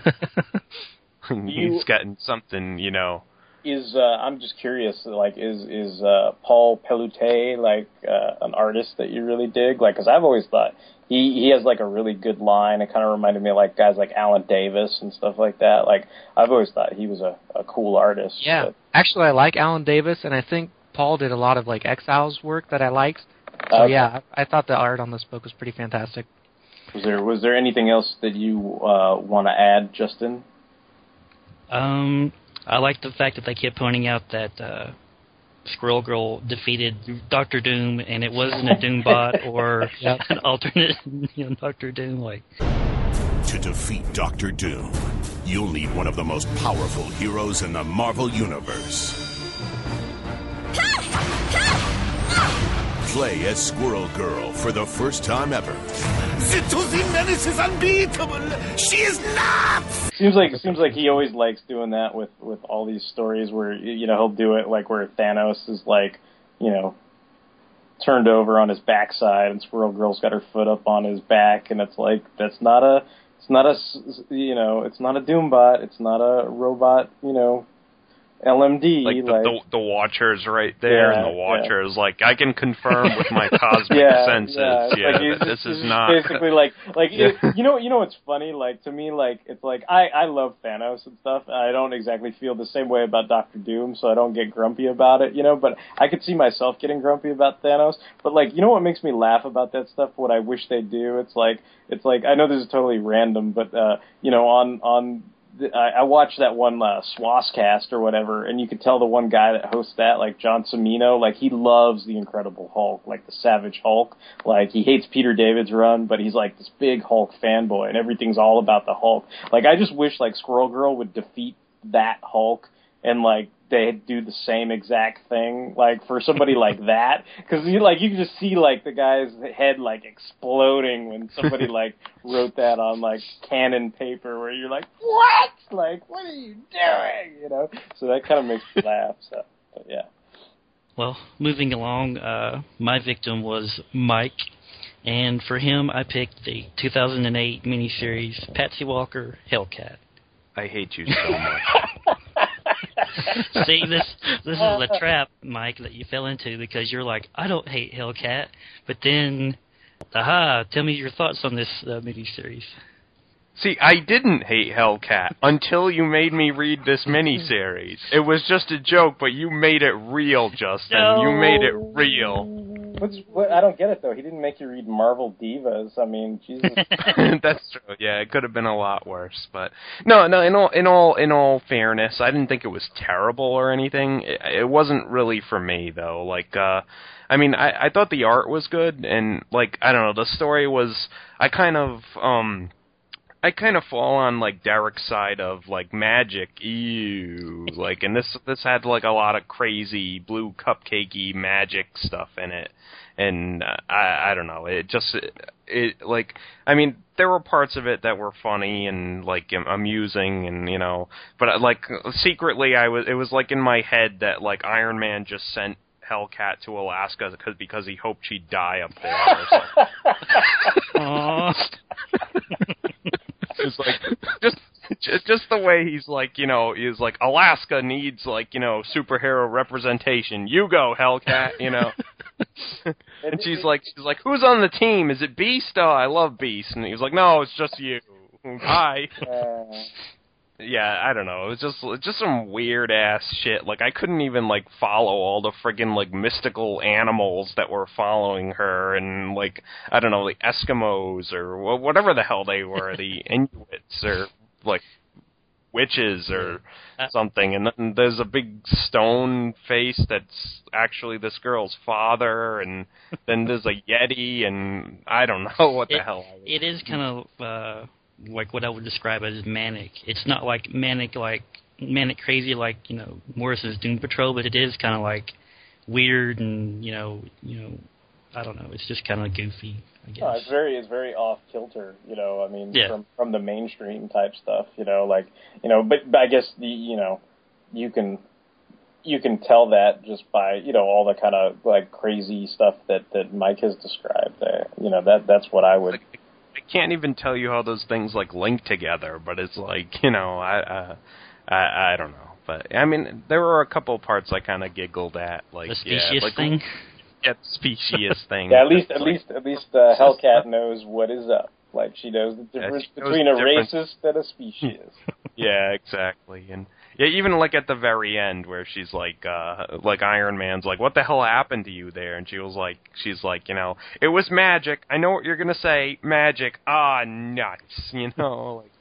He's gotten something, you know. Is uh, I'm just curious, like, is is uh, Paul Pelute like uh, an artist that you really dig? Like, because I've always thought he he has like a really good line. It kind of reminded me of like guys like Alan Davis and stuff like that. Like, I've always thought he was a, a cool artist. Yeah, but- actually, I like Alan Davis, and I think Paul did a lot of like Exiles work that I liked. So Okay. yeah, I, I thought the art on this book was pretty fantastic. Was there was there anything else that you uh, want to add, Justin? Um, I like the fact that they kept pointing out that uh, Squirrel Girl defeated Doctor Doom, and it wasn't a Doombot or Yep. an alternate you know, Doctor Doom. Like, To defeat Doctor Doom, you'll need one of the most powerful heroes in the Marvel Universe. Play as Squirrel Girl for the first time ever. Zitozi Menace is unbeatable. She is nuts. Seems like seems like he always likes doing that with with all these stories where you know he'll do it like where Thanos is like you know turned over on his backside and Squirrel Girl's got her foot up on his back and it's like that's not a it's not a s- you know it's not a Doombot it's not a robot you know LMD Like the, the the Watcher's right there, and the Yeah, Watcher's. Like I can confirm with my cosmic yeah, senses, yeah, yeah, like that just- this is not basically like like Yeah. it, you know you know what's funny? Like to me like it's like I I love Thanos and stuff. I don't exactly feel the same way about Doctor Doom so I don't get grumpy about it you know but I could see myself getting grumpy about Thanos. But like you know what makes me laugh about that stuff? What I wish they do? It's like it's like I know this is totally random but uh you know on on I, I watched that one uh, Swascast or whatever, and you could tell the one guy that hosts that, like John Cimino, like he loves the Incredible Hulk, like the Savage Hulk. Like he hates Peter David's run, but he's like this big Hulk fanboy, and everything's all about the Hulk. Like I just wish like Squirrel Girl would defeat that Hulk, and like they do the same exact thing, like for somebody like that, because you like you can just see like the guy's head like exploding when somebody like wrote that on like canon paper, where you're like, what? Like, what are you doing? You know? So that kind of makes me laugh. So, but yeah. Well, moving along, uh, my victim was Mike, and for him, I picked the 2008 miniseries Patsy Walker Hellcat. I hate you so much. See, this this is the trap, Mike, that you fell into because you're like, I don't hate Hellcat, but then, aha, tell me your thoughts on this uh, miniseries. See, I didn't hate Hellcat until you made me read this miniseries. It was just a joke, but you made it real, Justin. No. You made it real. What's, what, I don't get it though. He didn't make you read Marvel Divas. I mean, Jesus. That's true. Yeah, it could have been a lot worse, but no, no. In all, in all, in all fairness, I didn't think it was terrible or anything. It, it wasn't really for me though. Like, uh, I mean, I, I thought the art was good, and like, I don't know, the story was. I kind of, um, I kind of fall on like Derek's side of like magic, ew, like, and this this had like a lot of crazy blue cupcakey magic stuff in it, and uh, I I don't know, it just it, it like I mean there were parts of it that were funny and like amusing and you know, but uh, like secretly I was it was like in my head that like Iron Man just sent Hellcat to Alaska because because he hoped she'd die up there. Or something. It's like just just just the way he's like, you know, he's like Alaska needs like, you know, superhero representation. You go, Hellcat, you know. and she's like she's like, Who's on the team? Is it Beast? Oh, I love Beast and he was like, No, it's just you. Hi. Uh, Yeah, I don't know. It was just just some weird ass shit. Like I couldn't even like follow all the friggin' like mystical animals that were following her, and like I don't know, the Eskimos or wh- whatever the hell they were, the Inuits or like witches or something. And then there's a big stone face that's actually this girl's father, and then there's a yeti, and I don't know what the It- hell. It is kind of uh, like what I would describe as manic. It's not like manic, like manic crazy, like you know Morris's Doom Patrol, but it is kind of like weird and you know, you know, I don't know. It's just kind of goofy, I guess. no, it's very it's very off kilter. You know, I mean, Yeah. from from the mainstream type stuff. You know, like you know, but, but I guess the you know, you can you can tell that just by you know all the kind of like crazy stuff that that Mike has described. there. you know, that that's what I would. I can't even tell you how those things like link together, but it's like you know, I uh, I I don't know, but I mean, there were a couple parts I kind of giggled at, like the yeah, specious like, thing. Yeah, the specious thing. Yeah, at least at like- least at least uh, Hellcat knows what is up. Like she knows the difference she knows between the a difference. racist and a species. yeah, exactly, and yeah, even like at the very end where she's like, uh like Iron Man's like, "What the hell happened to you there?" And she was like, she's like, you know, it was magic. I know what you're gonna say, magic. Ah, nuts, you know, like.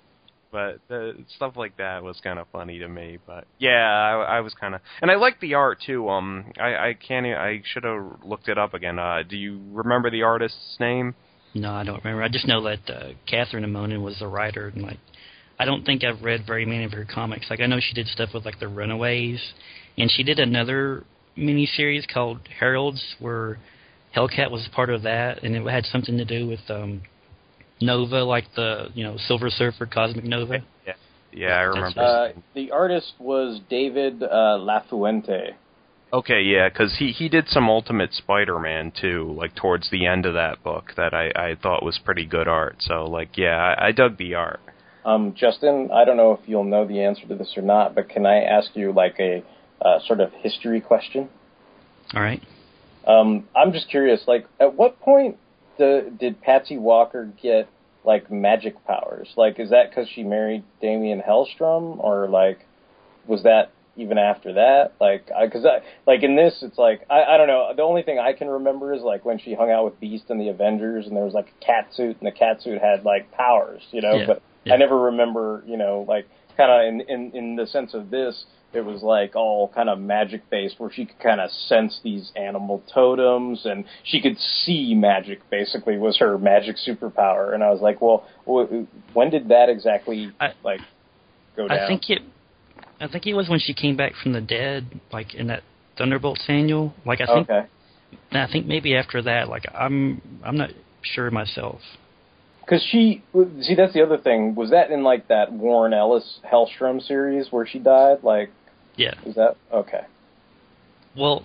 But the stuff like that was kind of funny to me. But yeah, I, I was kind of, and I like the art too. Um, I I can't, I should have looked it up again. Uh, do you remember the artist's name? No, I don't remember. I just know that uh, Kathryn Immonen was the writer, and like, I don't think I've read very many of her comics. Like, I know she did stuff with like the Runaways, and she did another miniseries called Heralds, where Hellcat was part of that, and it had something to do with um, Nova, like the you know Silver Surfer, Cosmic Nova. Yeah, yeah, I remember. Uh, the artist was David uh, Lafuente. Okay, yeah, because he he did some Ultimate Spider-Man too, like towards the end of that book that I I thought was pretty good art. So like, yeah, I, I dug the art. Um, Justin, I don't know if you'll know the answer to this or not, but can I ask you like a uh, sort of history question? All right. Um, I'm just curious, like, at what point the, did Patsy Walker get like magic powers? Like, is that because she married Damien Hellstrom, or like, was that even after that? Like, because I, like in this, it's like I, I don't know. The only thing I can remember is like when she hung out with Beast and the Avengers, and there was like a cat suit, and the cat suit had like powers, you know. Yeah, But yeah. I never remember, you know, like kind of in, in in the sense of this it was like all kind of magic based where she could kind of sense these animal totems and she could see magic basically was her magic superpower and i was like well wh- when did that exactly I- like go down I think it. I think it was when she came back from the dead, like in that Thunderbolts annual. Like I think, okay I think maybe after that. Like I'm, I'm not sure myself. Because she see that's the other thing was that in like that warren ellis hellstrom series where she died like Yeah. is that okay Well,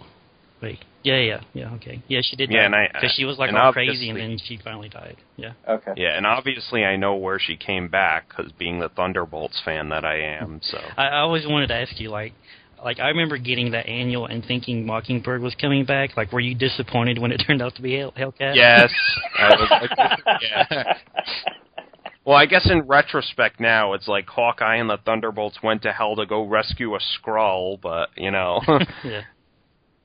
Wait. Yeah, yeah, yeah. Okay. Yeah, she did. Yeah, and I- because she was like all crazy, and then she finally died. Yeah. Okay. Yeah, and obviously I know where she came back because being the Thunderbolts fan that I am. So I, I always wanted to ask you, like, like I remember getting that annual and thinking Mockingbird was coming back. Like, were you disappointed when it turned out to be Hell, Hellcat? yes, I was like, yeah. Well, I guess in retrospect now, it's like Hawkeye and the Thunderbolts went to hell to go rescue a Skrull, but you know. yeah.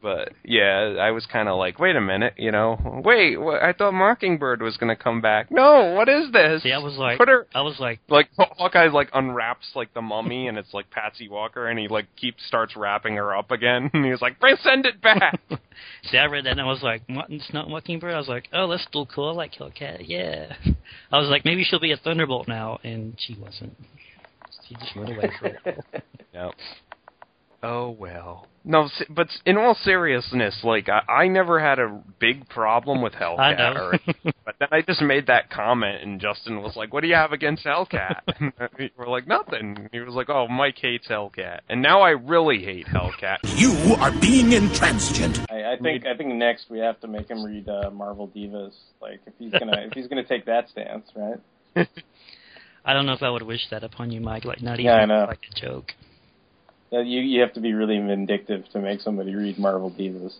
But yeah, I was kind of like, wait a minute, you know, wait, wh- I thought Mockingbird was gonna come back. No, what is this? Yeah, I was like, Put her I was like, like Hawkeye like unwraps like the mummy, and it's like Patsy Walker, and he like keeps starts wrapping her up again, and he's like, send it back." see, I read that and I was like, what, it's not Mockingbird. I was like, oh, that's still cool. I like Hellcat. Yeah. I was like, maybe she'll be a Thunderbolt now, and she wasn't. She just went away for it. Yep. Oh well. No, but in all seriousness, like I, I never had a big problem with Hellcat, I know. or, but then I just made that comment, and Justin was like, "What do you have against Hellcat?" and we were like, "Nothing." He was like, "Oh, Mike hates Hellcat," and now I really hate Hellcat. You are being intransigent. I, I think I think next we have to make him read uh, Marvel Divas. Like if he's gonna if he's gonna take that stance, right? I don't know if I would wish that upon you, Mike. Like, not even Yeah, I know. like a joke. Yeah, you you have to be really vindictive to make somebody read Marvel Divas.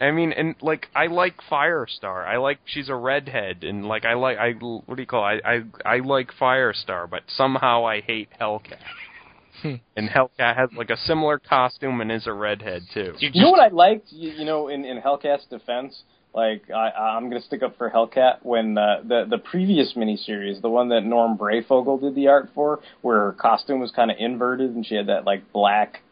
I mean, and like I like Firestar. I like she's a redhead, and like I like I what do you call it? I I I like Firestar, but somehow I hate Hellcat. Hmm. and Hellcat has like a similar costume and is a redhead too. You know what I liked? You, you know, in in Hellcat's defense, like I I'm gonna stick up for Hellcat when uh, the the previous miniseries, the one that Norm Breyfogle did the art for, where her costume was kind of inverted and she had that like black,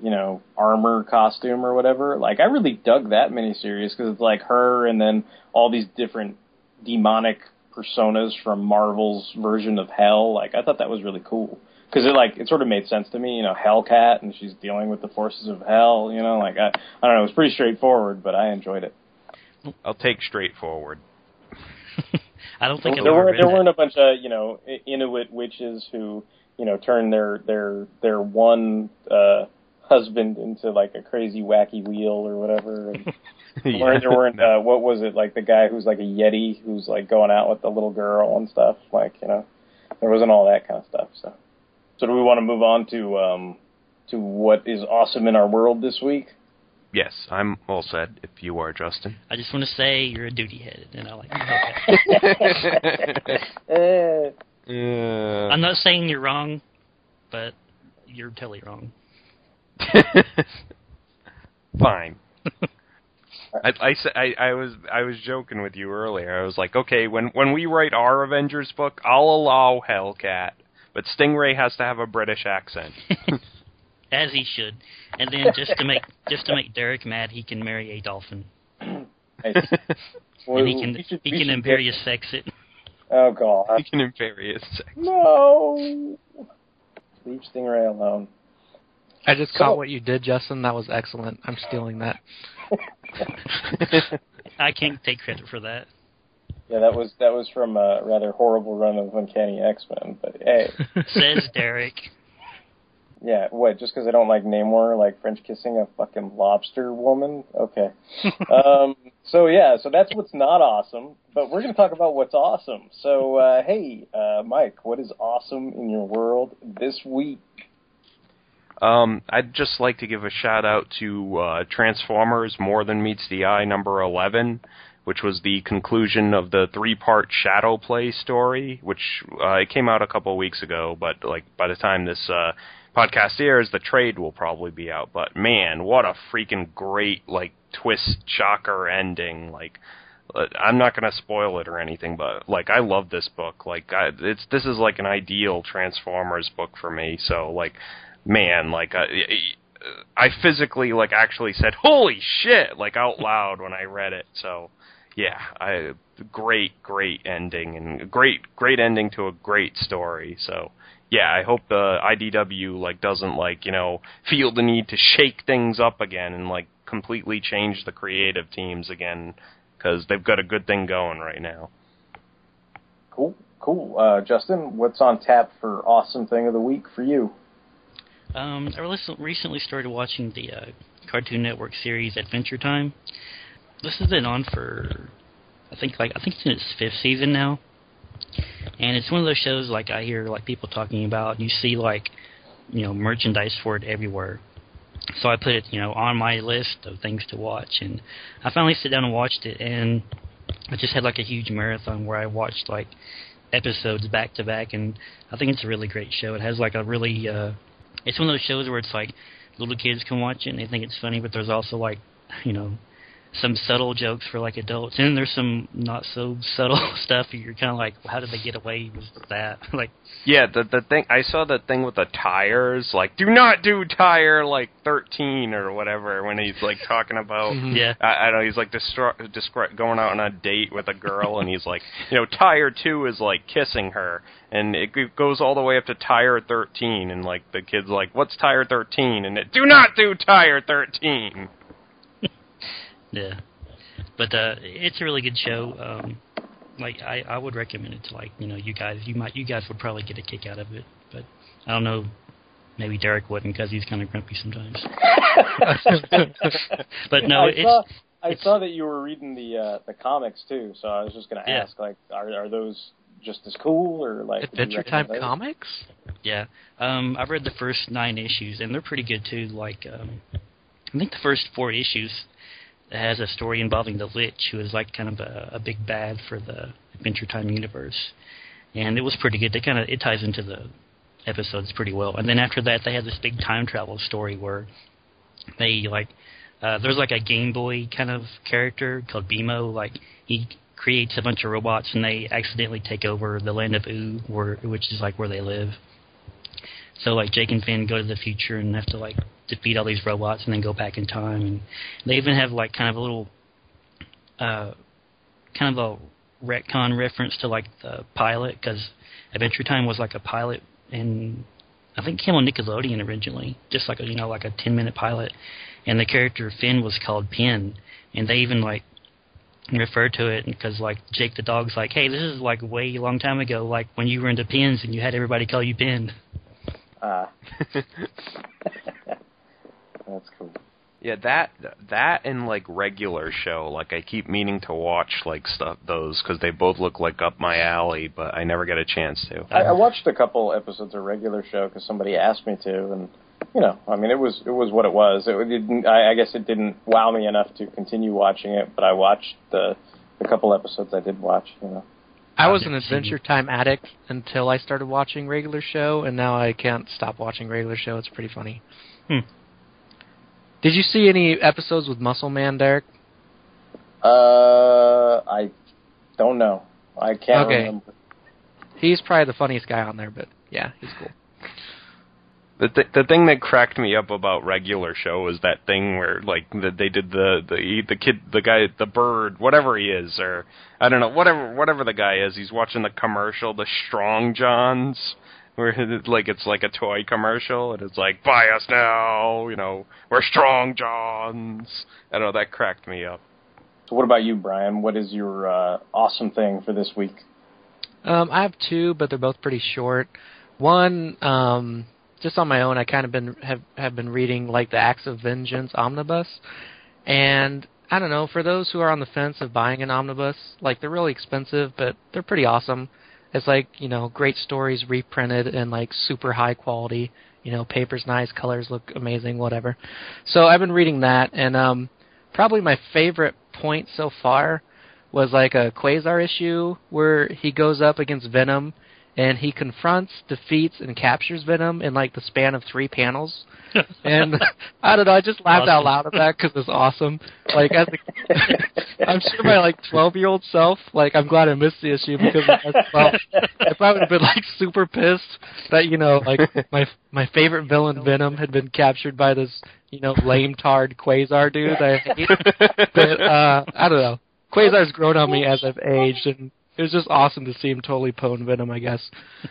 you know, armor costume or whatever. Like I really dug that miniseries because it's like her and then all these different demonic personas from Marvel's version of Hell. Like I thought that was really cool because it like it sort of made sense to me. You know, Hellcat and she's dealing with the forces of hell. You know, like I I don't know, it was pretty straightforward, but I enjoyed it. I'll take straightforward. I don't think there, weren't there weren't a bunch of you know Inuit witches who you know turned their their their one uh husband into like a crazy wacky wheel or whatever. And Yeah. weren't, there weren't uh, what was it like the guy who's like a yeti who's like going out with the little girl and stuff like you know there wasn't all that kind of stuff. So so do we want to move on to um to what is awesome in our world this week? Yes, I'm all set. If you are Justin. I just want to say you're a duty head, and I like Hellcat. Eh, Yeah. I'm not saying you're wrong, but you're totally wrong. Fine. I, I, I, I was I was joking with you earlier. I was like, okay, when when we write our Avengers book, I'll allow Hellcat, but Stingray has to have a British accent. As he should. And then just to make just to make Derek mad, he can marry a dolphin, nice. and he can should- he can should imperious sex it. Oh god. he can imperious sex. No. Leave Stingray alone. I just So- caught what you did, Justin. That was excellent. I'm stealing that. I can't take credit for that. Yeah, that was that was from a rather horrible run of Uncanny X Men. But hey, Says Derek. Yeah, what? Just because I don't like Namor, like French kissing a fucking lobster woman? Okay. um. So yeah, so that's what's not awesome. But we're gonna talk about what's awesome. So uh, hey, uh, Mike, what is awesome in your world this week? Um, I'd just like to give a shout out to uh, Transformers More Than Meets the Eye number 11, which was the conclusion of the three-part Shadow Play story, which uh, it came out a couple of weeks ago, but like by the time this uh, podcast airs, the trade will probably be out. But man, what a freaking great like twist shocker ending! Like uh, I'm not to spoil it or anything, but like I love this book. Like I, it's this is like an ideal Transformers book for me. So like, man, like I, I physically like actually said "Holy shit!" like out loud when I read it. So yeah, I great great ending and great great ending to a great story. So yeah, I hope the IDW like doesn't like you know feel the need to shake things up again and like completely change the creative teams again because they've got a good thing going right now. Cool, cool. Uh, Justin, what's on tap for awesome thing of the week for you? Um, I recently recently started watching the uh, Cartoon Network series Adventure Time. This has been on for, I think like I think it's in its fifth season now, and it's one of those shows like I hear like people talking about. You see like, you know, merchandise for it everywhere. So I put it, you know, on my list of things to watch, and I finally sit down and watched it, and I just had like a huge marathon where I watched like episodes back to back, and I think it's a really great show. It has like a really, uh, it's one of those shows where it's like little kids can watch it and they think it's funny, but there's also like, you know, some subtle jokes for like adults, and there's some not so subtle stuff. You're kind of like, how did they get away with that? like, Yeah, the the thing I saw the thing with the tires, like do not do tire like thirteen or whatever when he's like talking about. Mhm. Yeah. I, I don't know. He's like destro- descri- going out on a date with a girl, and he's like, you know, tire two is like kissing her, and it g- goes all the way up to tire thirteen, and like the kid's like, what's tire thirteen? And it, do not do tire thirteen. Yeah, but uh, it's a really good show. Um, like, I I would recommend it to like you know you guys. You might you guys would probably get a kick out of it, but I don't know. Maybe Derek wouldn't because he's kind of grumpy sometimes. but no, I it's saw, I saw that you were reading the uh, the comics too, so I was just going to Yeah. ask, like, are are those just as cool or like Adventure Time those? comics? Yeah, um, I've read the first nine issues, and they're pretty good too. Like, um, I think the first four issues has a story involving the Lich, who is like kind of a, a big bad for the Adventure Time universe, and it was pretty good. They kind of it ties into the episodes pretty well. And then after that, they had this big time travel story where they like uh, there's like a Game Boy kind of character called BMO. Like he creates a bunch of robots, and they accidentally take over the land of Ooo, where which is like where they live. So like Jake and Finn go to the future and have to like defeat all these robots and then go back in time. And they even have like kind of a little, uh, kind of a retcon reference to like the pilot because Adventure Time was like a pilot and I think came on Nickelodeon originally, just like a you know like a ten minute pilot. And the character Finn was called Pin, and they even like refer to it because like Jake the dog's like, hey, this is like way long time ago, like when you were into pins and you had everybody call you Pin. Ah. That's cool. Yeah, that that and like regular show, like I keep meaning to watch like stuff those because they both look like up my alley, but I never get a chance to. I, I watched a couple episodes of regular show because somebody asked me to, and you know, I mean, it was it was what it was. It didn't. I, I guess it didn't wow me enough to continue watching it, but I watched the the couple episodes I did watch. You know. I was an Adventure Time addict until I started watching regular show, and now I can't stop watching regular show. It's pretty funny. Hmm. Did you see any episodes with Muscle Man, Derek? Uh, I don't know. I can't Okay. remember. He's probably the funniest guy on there, but yeah, he's cool. The th- the thing that cracked me up about regular show was that thing where like the, they did the the the kid the guy the bird whatever he is or I don't know whatever whatever the guy is he's watching the commercial the Strong Johns where it, like it's like a toy commercial and it's like buy us now you know we're Strong Johns I don't know that cracked me up. So, what about you, Brian? What is your uh, awesome thing for this week? Um, I have two, but they're both pretty short. One, um, just on my own, I kind of been have have been reading like the Acts of Vengeance omnibus, and I don't know. For those who are on the fence of buying an omnibus, like they're really expensive, but they're pretty awesome. It's like you know, great stories reprinted in like super high quality. You know, paper's nice, colors look amazing, whatever. So I've been reading that, and um, probably my favorite point so far was like a Quasar issue where he goes up against Venom and he confronts, defeats, and captures Venom in like the span of three panels. and I don't know, I just laughed out loud at that because it's awesome. Like as a, I'm sure my like 12 year old self, like I'm glad I missed the issue because well, I probably would have been like super pissed that you know like my my favorite villain Venom had been captured by this you know lame tard Quasar dude that I hate. But uh, I don't know. Quasar's grown on me as I've aged, and it was just awesome to see him totally pwn Venom. I guess.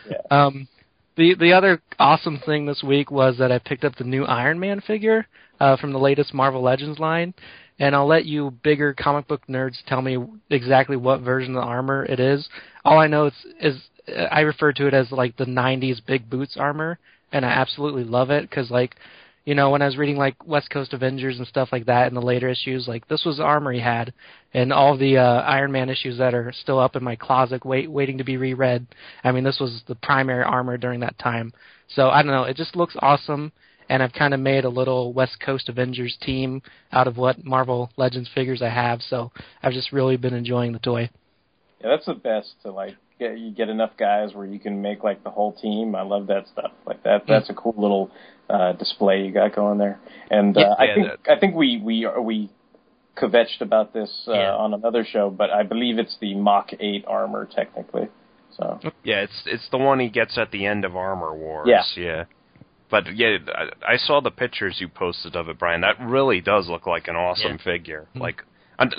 Yeah. Um, the the other awesome thing this week was that I picked up the new Iron Man figure uh, from the latest Marvel Legends line, and I'll let you bigger comic book nerds tell me exactly what version of the armor it is. All I know is is I refer to it as like the '90s big boots armor, and I absolutely love it because like you know, when I was reading like West Coast Avengers and stuff like that in the later issues, like this was armor he had, and all the uh, Iron Man issues that are still up in my closet, wait, waiting to be reread. I mean, this was the primary armor during that time. So I don't know, it just looks awesome, and I've kind of made a little West Coast Avengers team out of what Marvel Legends figures I have. So I've just really been enjoying the toy. Yeah, that's the best to like get you get enough guys where you can make like the whole team. I love that stuff. Like that that's a cool little uh display you got going there. And uh, Yeah, I yeah, think I think we we are we kvetched about this uh, Yeah. on another show, but I believe it's the Mach 8 armor technically. So Yeah, it's it's the one he gets at the end of Armor Wars. Yeah. yeah. But yeah, I, I saw the pictures you posted of it, Brian. That really does look like an awesome Yeah. figure. Like and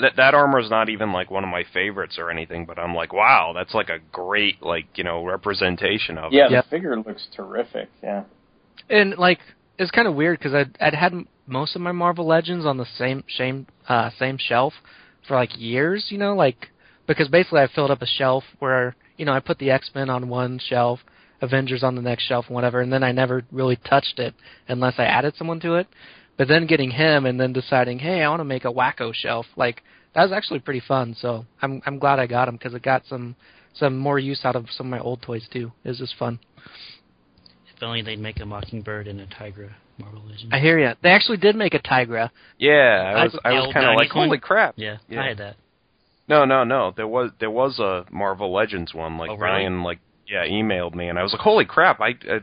that that armor is not even like one of my favorites or anything, but I'm like, wow, that's like a great like you know representation of yeah, it. the figure looks terrific. Yeah. and like it's kind of weird because I'd, I'd had most of my Marvel Legends on the same same uh, same shelf for like years, you know, like because basically I filled up a shelf where you know I put the X Men on one shelf, Avengers on the next shelf, and whatever, and then I never really touched it unless I added someone to it. But then getting him and then deciding, hey, I want to make a wacko shelf, like that was actually pretty fun. So I'm I'm glad I got him because it got some some more use out of some of my old toys too. It was just fun. If only they'd make a Mockingbird and a Tigra Marvel Legends. I hear you. They actually did make a Tigra. Yeah, I was I was kind of like, holy crap. Yeah, Yeah. I had that. No, no, no. There was there was a Marvel Legends one. Like Oh, really? Brian, like yeah, emailed me, and I was like, "Holy crap!" I, I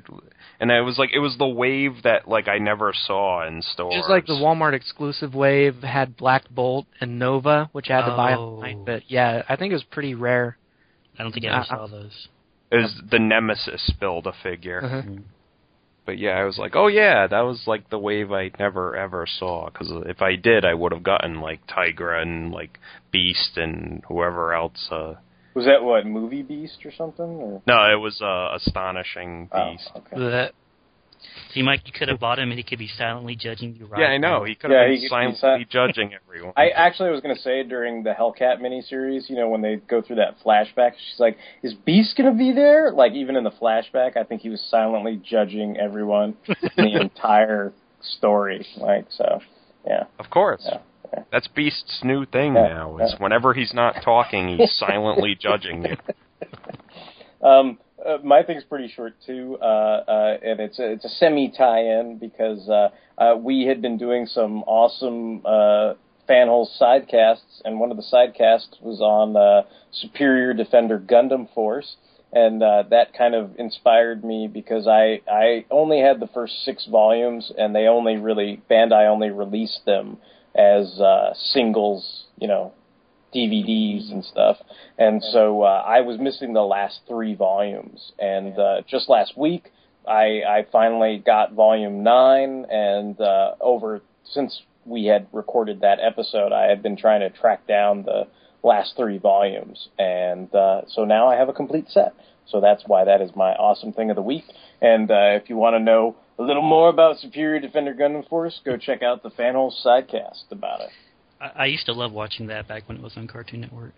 and it was like, it was the wave that like I never saw in stores. Just like the Walmart exclusive wave had Black Bolt and Nova, which I had to buy Oh. online. But yeah, I think it was pretty rare. I don't think I ever Uh, saw those. It was the Nemesis build a figure. Uh-huh. But yeah, I was like, oh yeah, that was like the wave I never ever saw. Because if I did, I would have gotten like Tigra and like Beast and whoever else. Uh, Was that what movie Beast or something? Or? no, it was uh, astonishing Oh, Beast. okay. See, Mike, you could have bought him, and he could be silently judging you right. Yeah, I know. He could have he been could be silently si- judging everyone. I actually was going to say during the Hellcat miniseries, you know, when they go through that flashback, she's like, "Is Beast going to be there?" Like even in the flashback, I think he was silently judging everyone in the entire story. Like so, yeah, Of course. yeah. That's Beast's new thing now. Is whenever he's not talking, he's silently judging you. Um, uh, my thing's pretty short too, uh, uh, and it's a, it's a semi tie-in because uh, uh, we had been doing some awesome uh, fanhole sidecasts, and one of the sidecasts was on uh, Superior Defender Gundam Force, and uh, that kind of inspired me because I I only had the first six volumes, and they only really Bandai only released them as uh, singles, you know, DVDs and stuff. And so uh, I was missing the last three volumes. And uh, just last week, I, I finally got volume nine. And uh, over since we had recorded that episode, I had been trying to track down the last three volumes. And uh, so now I have a complete set. So that's why that is my awesome thing of the week. And uh, if you want to know a little more about Superior Defender Gundam Force, go check out the Fanhole Sidecast about it. I, I used to love watching that back when it was on Cartoon Network.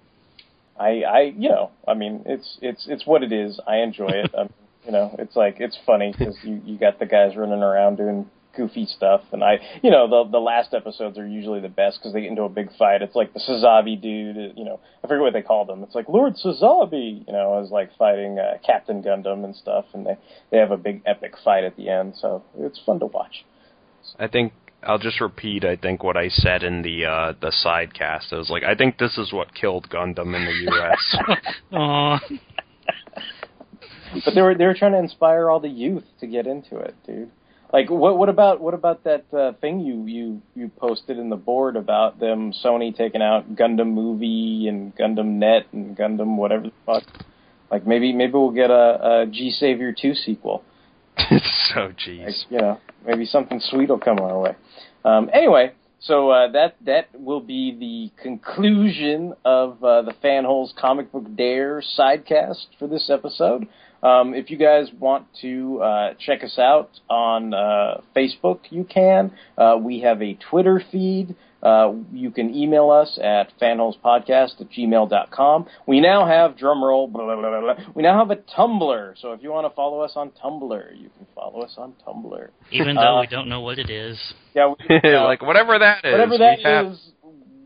I, I, you know, I mean, it's it's it's what it is. I enjoy it. Um, you know, it's like it's funny because you you got the guys running around doing goofy stuff, and I, you know, the the last episodes are usually the best because they get into a big fight. It's like the Sazabi dude, you know, I forget what they called him. It's like Lord Sazabi, you know, is like fighting uh, Captain Gundam and stuff, and they they have a big epic fight at the end. So it's fun to watch. I think I'll just repeat. I think what I said in the uh, the sidecast. I was like, I think this is what killed Gundam in the U.S. Aw. but they were they were trying to inspire all the youth to get into it, dude. Like what what about what about that uh, thing you you you posted in the board about them Sony taking out Gundam movie and Gundam Net and Gundam whatever the fuck? Like maybe maybe we'll get a, a G Savior two sequel. so Like, jeez. you know, maybe something sweet will come our way. Um, anyway, so uh, that that will be the conclusion of uh, the Fanholes Comic Book Dare sidecast for this episode. Um, if you guys want to uh, check us out on uh, Facebook, you can. Uh, we have a Twitter feed. Uh, you can email us at fanholespodcast at gmail.com. We now have, drumroll, blah, blah, blah, blah, we now have a Tumblr. So if you want to follow us on Tumblr, you can follow follow us on Tumblr. Even though Uh, we don't know what it is. Yeah, we, you like whatever that is. whatever that we have, is,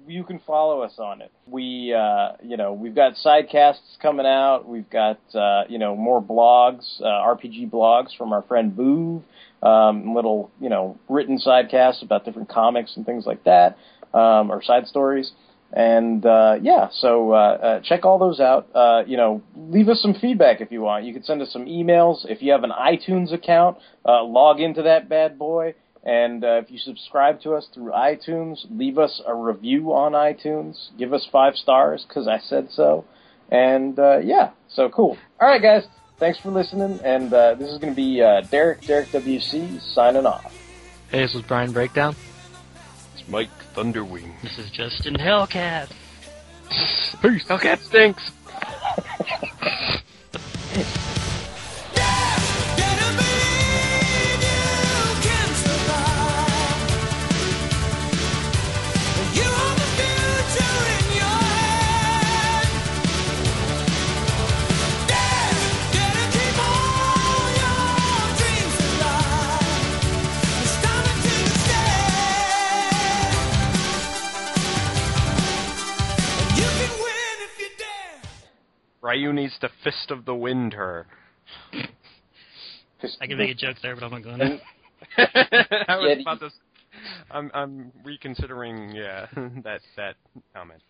you can follow us on it. We, uh, you know, we've got sidecasts coming out. We've got, uh, you know, more blogs, uh, RPG blogs from our friend Boov. Um, little, you know, written sidecasts about different comics and things like that, um, or side stories. And uh, yeah, so uh, uh, check all those out. Uh, you know, leave us some feedback if you want. You can send us some emails. If you have an iTunes account, uh, log into that bad boy. And uh, if you subscribe to us through iTunes, leave us a review on iTunes. Give us five stars because I said so. And uh, yeah, so cool. All right, guys. Thanks for listening. And uh, this is going to be uh, Derek, Derek WC, signing off. Hey, this is Brian Breakdown. It's Mike Thunderwing. This is Justin Hellcat. Peace. Hellcat stinks. Ryu needs to fist of the wind her. I can make a joke there, but I'm not going to. I was about to. I'm I'm reconsidering. Yeah, that that comment.